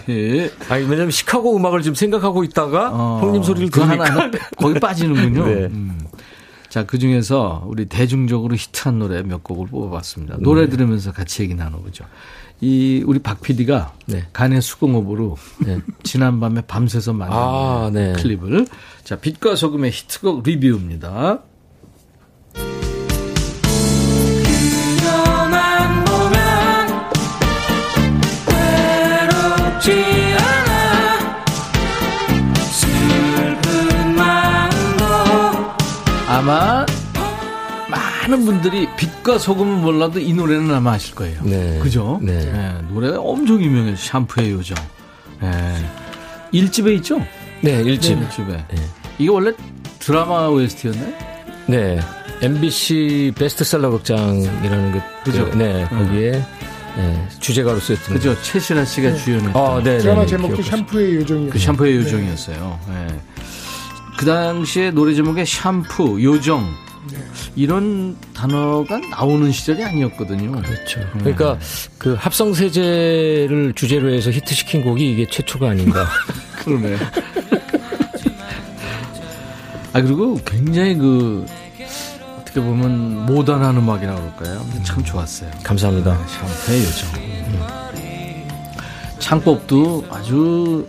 아니, 왜냐면 시카고 음악을 지금 생각하고 있다가 어, 형님 소리를 들으니까. 하나, 거기 빠지는군요. 네. 음. 자, 그 중에서 우리 대중적으로 히트한 노래 몇 곡을 뽑아봤습니다. 노래 들으면서 같이 얘기 나눠보죠. 이, 우리 박 PD가 네. 간의 수공업으로 네. 지난밤에 밤새서 만든 아, 네. 클립을 자, 빛과 소금의 히트곡 리뷰입니다. 아마 많은 분들이 빛과 소금은 몰라도 이 노래는 아마 아실 거예요. 네. 그죠? 네. 노래가 엄청 유명해요. 샴푸의 요정. 예. 일집에 있죠? 네, 1집. 네, 1집에. 이게 원래 드라마 OST였나요? 네. MBC 베스트셀러 극장이라는 게 그죠? 그, 네, 거기에 네, 주제가로 쓰였던 그죠? 최신아 씨가 주연했던 아, 네, 드라마 네, 제목도. 샴푸의 요정이에요. 그 샴푸의 요정이었어요. 예. 그 당시에 노래 제목에 샴푸, 요정 이런 단어가 나오는 시절이 아니었거든요. 그렇죠. 그러니까 그 합성 세제를 주제로 해서 히트시킨 곡이 이게 최초가 아닌가. 그러네. 아 그리고 굉장히 그 어떻게 보면 모던한 음악이라고 그럴까요? 참 좋았어요. 감사합니다. 샴푸의 요정. 창법도 아주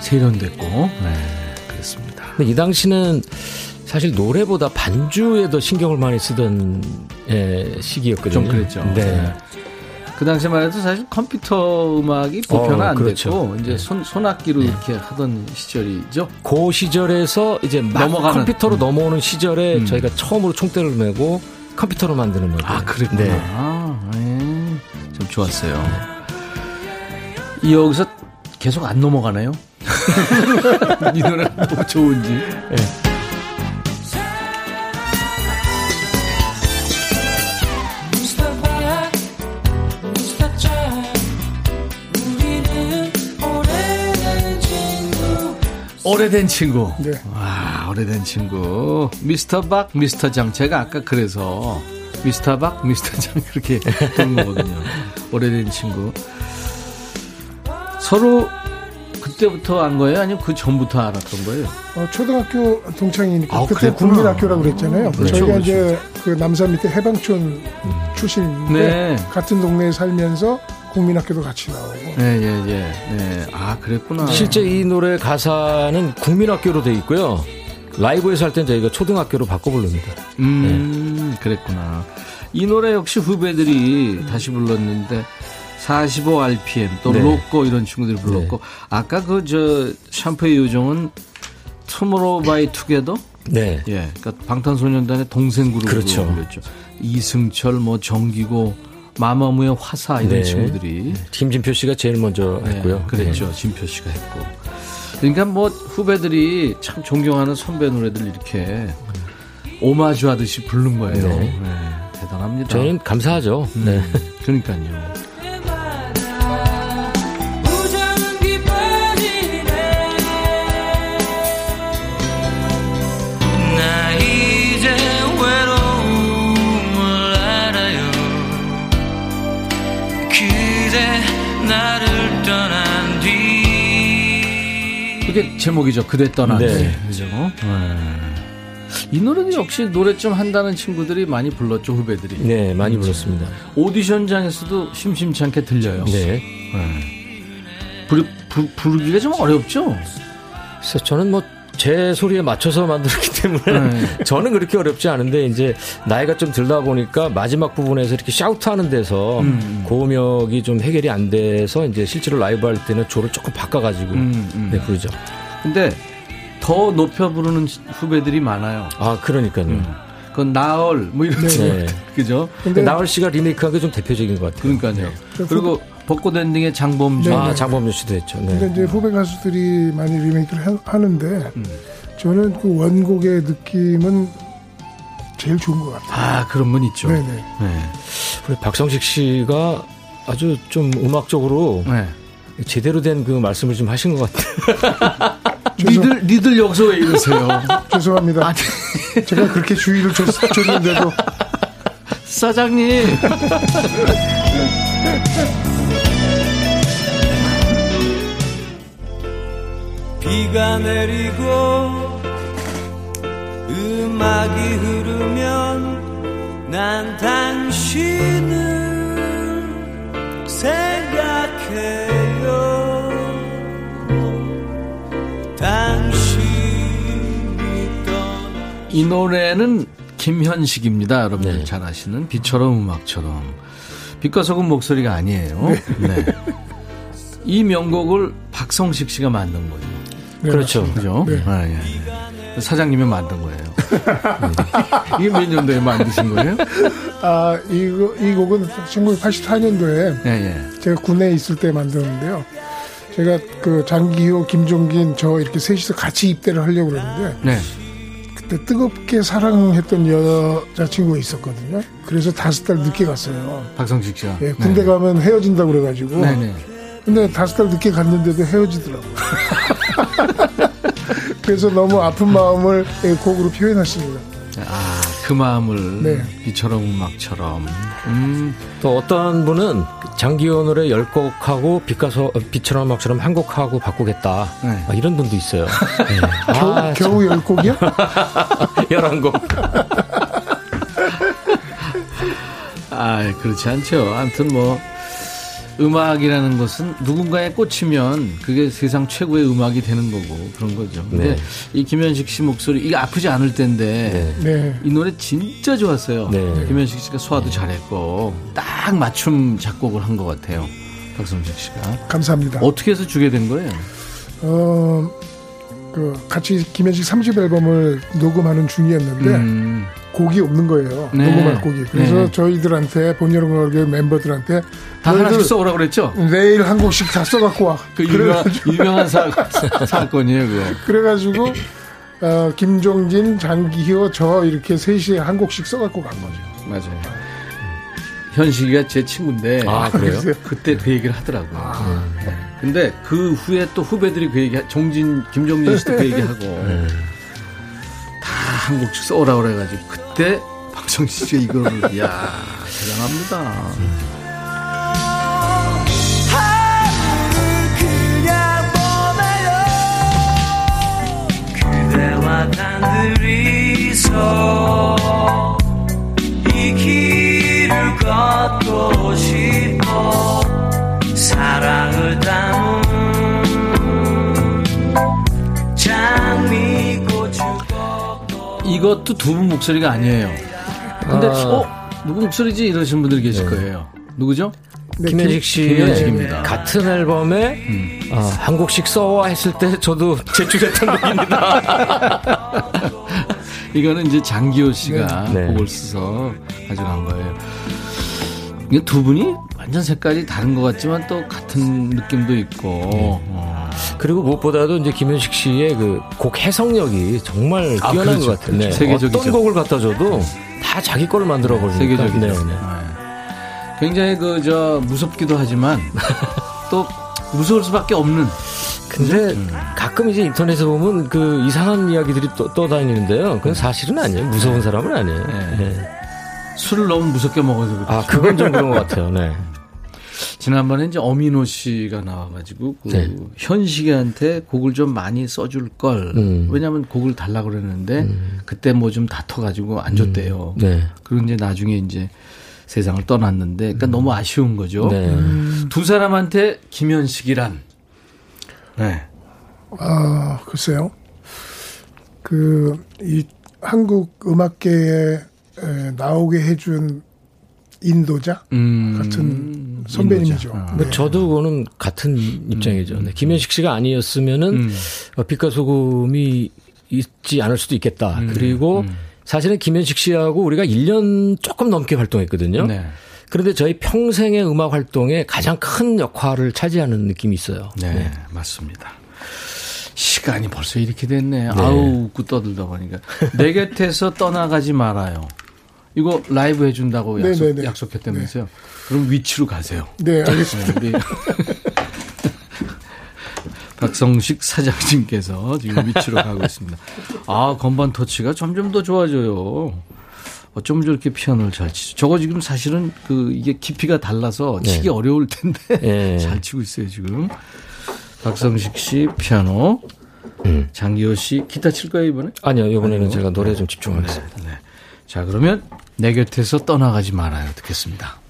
세련됐고, 네, 그렇습니다. 근데 이 당시는 사실 노래보다 반주에 더 신경을 많이 쓰던 예, 시기였거든요. 좀 그랬죠. 네. 그 당시만 해도 사실 컴퓨터 음악이 보편화 어, 안 그렇죠. 됐고 이제 손 손악기로 이렇게 하던 시절이죠. 그 시절에서 이제 막 넘어가는. 컴퓨터로 넘어오는 시절에 음. 저희가 처음으로 총대를 메고 컴퓨터로 만드는 거예요. 아 그랬구나. 네. 네. 좀 좋았어요. 이 여기서 계속 안 넘어가나요? 이 노래 너무 좋은지. 오래된 친구. 네. 와, 오래된 친구. 미스터 박, 미스터 장. 제가 아까 그래서 미스터 박, 미스터 장 그렇게 부른 거거든요. 오래된 친구. 서로 그때부터 안 거예요? 아니면 그 전부터 알았던 거예요? 어, 초등학교 동창이니까 아, 그때. 국민학교라고 그랬잖아요. 그렇죠, 저희가 그렇죠. 이제 그 남산 밑에 해방촌 출신인데 네. 같은 동네에 살면서 국민학교도 같이 나오고 네, 예, 예. 네. 아, 그랬구나. 실제 이 노래 가사는 국민학교로 돼 있고요. 라이브에서 할 땐 저희가 초등학교로 바꿔 부릅니다. 음, 그랬구나. 이 노래 역시 후배들이 다시 불렀는데 45 RPM 또 네. 로꼬 이런 친구들이 불렀고 아까 그 저 샴푸의 요정은 Tomorrow by Together 네. 예, 그러니까 방탄소년단의 동생 그룹으로 그렇죠. 불렸죠. 이승철 뭐 정기고 마마무의 화사 이런 네. 친구들이 김진표 씨가 제일 먼저 네, 했고요. 그랬죠. 진표 씨가 했고. 그러니까 뭐 후배들이 참 존경하는 선배 노래들 이렇게 오마주 하듯이 부른 거예요. 네. 네, 대단합니다. 저희는 감사하죠. 음, 네. 그러니까요. 그게 제목이죠. 그대 떠난 네. 네. 그죠? 네. 이 노래도 역시 노래 좀 한다는 친구들이 많이 불렀죠 후배들이. 네, 많이 불렀습니다. 오디션장에서도 심심치 않게 들려요. 네. 부르, 부, 부르기가 좀 어렵죠. 그래서 저는 뭐 제 소리에 맞춰서 만들었기 때문에 네. 저는 그렇게 어렵지 않은데 이제 나이가 좀 들다 보니까 마지막 부분에서 이렇게 샤우트하는 데서 음. 고음역이 좀 해결이 안 돼서 이제 실제로 라이브 할 때는 조를 조금 바꿔가지고 음, 음. 네 부르죠. 근데 더 높여 부르는 후배들이 많아요. 아 그러니까요. 그건 나얼 뭐 이런 네. 그죠? 근데 나얼 씨가 리메이크한 게 좀 대표적인 것 같아요. 그러니까요. 그리고 벚꽃 엔딩의 장범준. 네. 아 장범준 씨도 했죠. 네. 근데 이제 후배 가수들이 많이 리메이크를 하- 하는데 음. 저는 그 원곡의 느낌은 제일 좋은 것 같아요. 아 그런 분 있죠. 네네. 네. 우리 박성식 씨가 아주 좀 음악적으로 네. 제대로 된 그 말씀을 좀 하신 것 같아요. 니들 니들 여기서 왜 이러세요? 죄송합니다. 아니 제가 그렇게 주의를 줬, 줬는데도 사장님. 비가 내리고 음악이 흐르면 난 당신을 생각해요 당신이 떠나 이 노래는 김현식입니다. 여러분들 네. 잘 아시는 비처럼 음악처럼 빛과 소금 목소리가 아니에요. 네. 이 명곡을 박성식 씨가 만든. 네, 그렇죠. 맞습니다. 그죠? 네. 아, 예, 예. 사장님이 만든 거예요. 이게 몇 년도에 만드신 거예요? 아 이거 이 곡은 1984년도에 예, 예. 제가 군에 있을 때 만들었는데요. 제가 그 장기호, 김종긴 저 이렇게 셋이서 같이 입대를 하려고 그러는데 네. 그때 뜨겁게 사랑했던 여자친구가 있었거든요. 그래서 다섯 달 늦게 갔어요. 박성식 씨가. 예, 군대 가면 헤어진다고 그래가지고. 네네. 근데 다섯 달 늦게 갔는데도 헤어지더라고요. 그래서 너무 아픈 마음을 예, 곡으로 표현했습니다. 아, 그 마음을 네. 비처럼 음악처럼. 음, 또 어떤 분은 장기호 노래 10곡하고 빛가서, 어, 빛처럼 음악처럼 한 곡하고 바꾸겠다. 네. 아, 이런 분도 있어요. 네. 겨우, 아, 겨우 열 곡이요? 11곡. 아, 그렇지 않죠. 아무튼 뭐, 음악이라는 것은 누군가에 꽂히면 그게 세상 최고의 음악이 되는 거고 그런 거죠. 근데 네. 이 김현식 씨 목소리, 이게 아프지 않을 텐데. 네. 이 노래 진짜 좋았어요. 네. 김현식 씨가 소화도 잘했고, 딱 맞춤 작곡을 한 것 같아요. 박성식 씨가. 감사합니다. 어떻게 해서 주게 된 거예요? 어, 그, 같이 김현식 30 앨범을 녹음하는 중이었는데, 음, 곡이 없는 거예요. 네. 녹음할 곡이. 그래서 네. 저희들한테, 본여름가을 멤버들한테, 다 하나씩 써오라 그랬죠? 내일 한 곡씩 다 써갖고 와. 그 유명한, 유명한 사, 사건이에요, 그거. 그래가지고, 어, 김종진, 장기효, 저 이렇게 셋이 한 곡씩 써갖고 간 거죠. 맞아요. 현식이가 제 친구인데. 아, 그래요? 그때 그 얘기를 하더라고요. 네. 근데 그 후에 또 후배들이 그 얘기, 정진, 김정진 씨도 그 얘기하고. 다한 곡씩 써오라 그래가지고. 그때 박정희 씨가 이거를, 이야, 대단합니다. 단둘이서 이 길을 걷고 싶어 사랑을 담은 장미꽃 이것도 두 분 목소리가 아니에요. 근데, 어? 누구 목소리지? 이러시는 분들 계실 거예요. 누구죠? 네, 김현식 씨 김현식입니다. 같은 앨범에 어, 한 곡씩 써와 했을 때 저도 제출했던 곡입니다. 이거는 이제 장기호 씨가 네. 곡을 써서 가져간 거예요. 두 분이 완전 색깔이 다른 것 같지만 또 같은 느낌도 있고. 네. 어. 그리고 무엇보다도 이제 김현식 씨의 그 곡 해석력이 정말 아, 뛰어난 그렇죠. 것 같아요. 네. 그렇죠. 세계적이죠. 어떤 곡을 갖다 줘도 다 자기 거를 만들어 버리니까. 세계적이죠. 네, 네. 네. 굉장히 그 저 무섭기도 하지만 또 무서울 수밖에 없는. 근데 음. 가끔 이제 인터넷에 보면 그 이상한 이야기들이 또, 떠다니는데요. 그건 사실은 아니에요. 무서운 사람은 아니에요. 네. 네. 술을 너무 무섭게 먹어서 그렇죠. 아, 그건 좀 그런 것 같아요. 네. 지난번에 이제 어민호 씨가 나와가지고 그 네. 현식이한테 곡을 좀 많이 써줄 걸. 음. 왜냐하면 곡을 달라 그랬는데 그때 뭐 좀 다퉈가지고 안 줬대요. 네. 그리고 이제 나중에 이제 세상을 떠났는데, 그러니까 너무 아쉬운 거죠. 네. 두 사람한테 김현식이란, 네, 아, 글쎄요. 그, 이 한국 음악계에 에, 나오게 해준 인도자 음, 같은 선배님이죠. 아. 네. 뭐 저도 그거는 같은 입장이죠. 네. 김현식 씨가 아니었으면은 음. 어, 빛과 소금이 있지 않을 수도 있겠다. 음. 그리고 사실은 김현식 씨하고 우리가 1년 조금 넘게 활동했거든요. 네. 그런데 저희 평생의 음악 활동에 가장 큰 역할을 차지하는 느낌이 있어요. 네, 맞습니다. 시간이 벌써 이렇게 됐네. 아우, 웃고 떠들다 보니까. 내 곁에서 떠나가지 말아요. 이거 라이브 해준다고 네, 약속, 네, 네. 약속 했다면서요? 그럼 위치로 가세요. 네, 알겠습니다. 네, 박성식 사장님께서 지금 위치로 가고 있습니다. 아, 건반 터치가 점점 더 좋아져요. 어쩜 저렇게 피아노를 잘 치죠? 저거 지금 사실은 그 이게 깊이가 달라서 치기 네. 어려울 텐데 네. 잘 치고 있어요 지금. 박성식 씨 피아노, 음. 장기호 씨 기타 칠 거예요 이번에? 아니요, 이번에는 아니요. 제가 노래에 좀 집중하겠습니다. 네. 자 그러면 내 곁에서 떠나가지 말아요 듣겠습니다.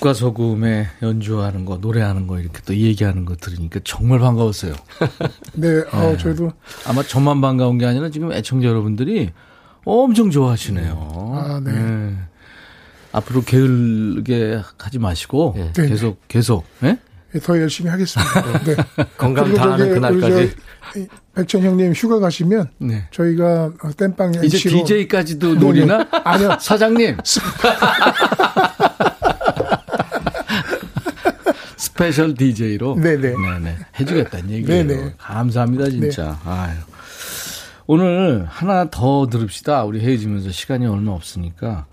우리 빛과 소금에 연주하는 거, 노래하는 거 이렇게 또 얘기하는 거 들으니까 정말 반가웠어요. 네, 어, 저희도 아마 저만 반가운 게 아니라 지금 애청자 여러분들이 엄청 좋아하시네요. 아, 네. 앞으로 게을게 하지 마시고 네. 계속 계속 예? 더 열심히 하겠습니다. 네. 건강 다하는 그날까지. 백천 형님 휴가 가시면 네. 저희가 어, 땜빵 이제 MC로 DJ까지도 노리나? 아니요. 사장님. special DJ로 네네. 네네. 해주겠다는 얘기예요. 네네. 감사합니다 진짜. 아유. 오늘 하나 더 들읍시다. 우리 헤어지면서 시간이 얼마 없으니까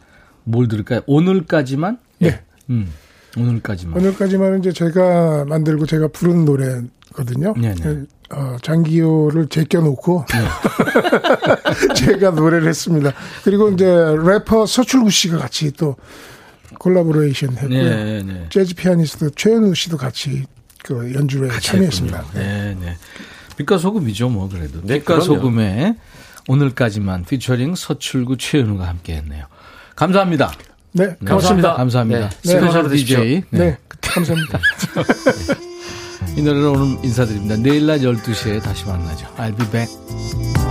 뭘 들을까요? 오늘까지만? 네. 음. 오늘까지만. 오늘까지만 이제 제가 만들고 제가 부른 노래거든요. 네네. 어, 장기호를 제껴놓고 제가 노래를 했습니다. 그리고 이제 래퍼 서출구 씨가 같이 또 콜라보레이션 했고요. 네, 네. 재즈 피아니스트 최현우 씨도 같이 그 연주에 참여했습니다. 했군요. 네, 네. 빛과 소금이죠, 뭐 그래도. 네, 빛과 그럼요. 소금에 오늘까지만 피처링 서출구 최현우가 함께했네요. 감사합니다. 네, 네, 고맙습니다. 감사합니다. 네, special. DJ. 네, 감사합니다. 이 노래로 오늘 인사드립니다. 내일 낮 12시에 다시 만나죠. I'll be back.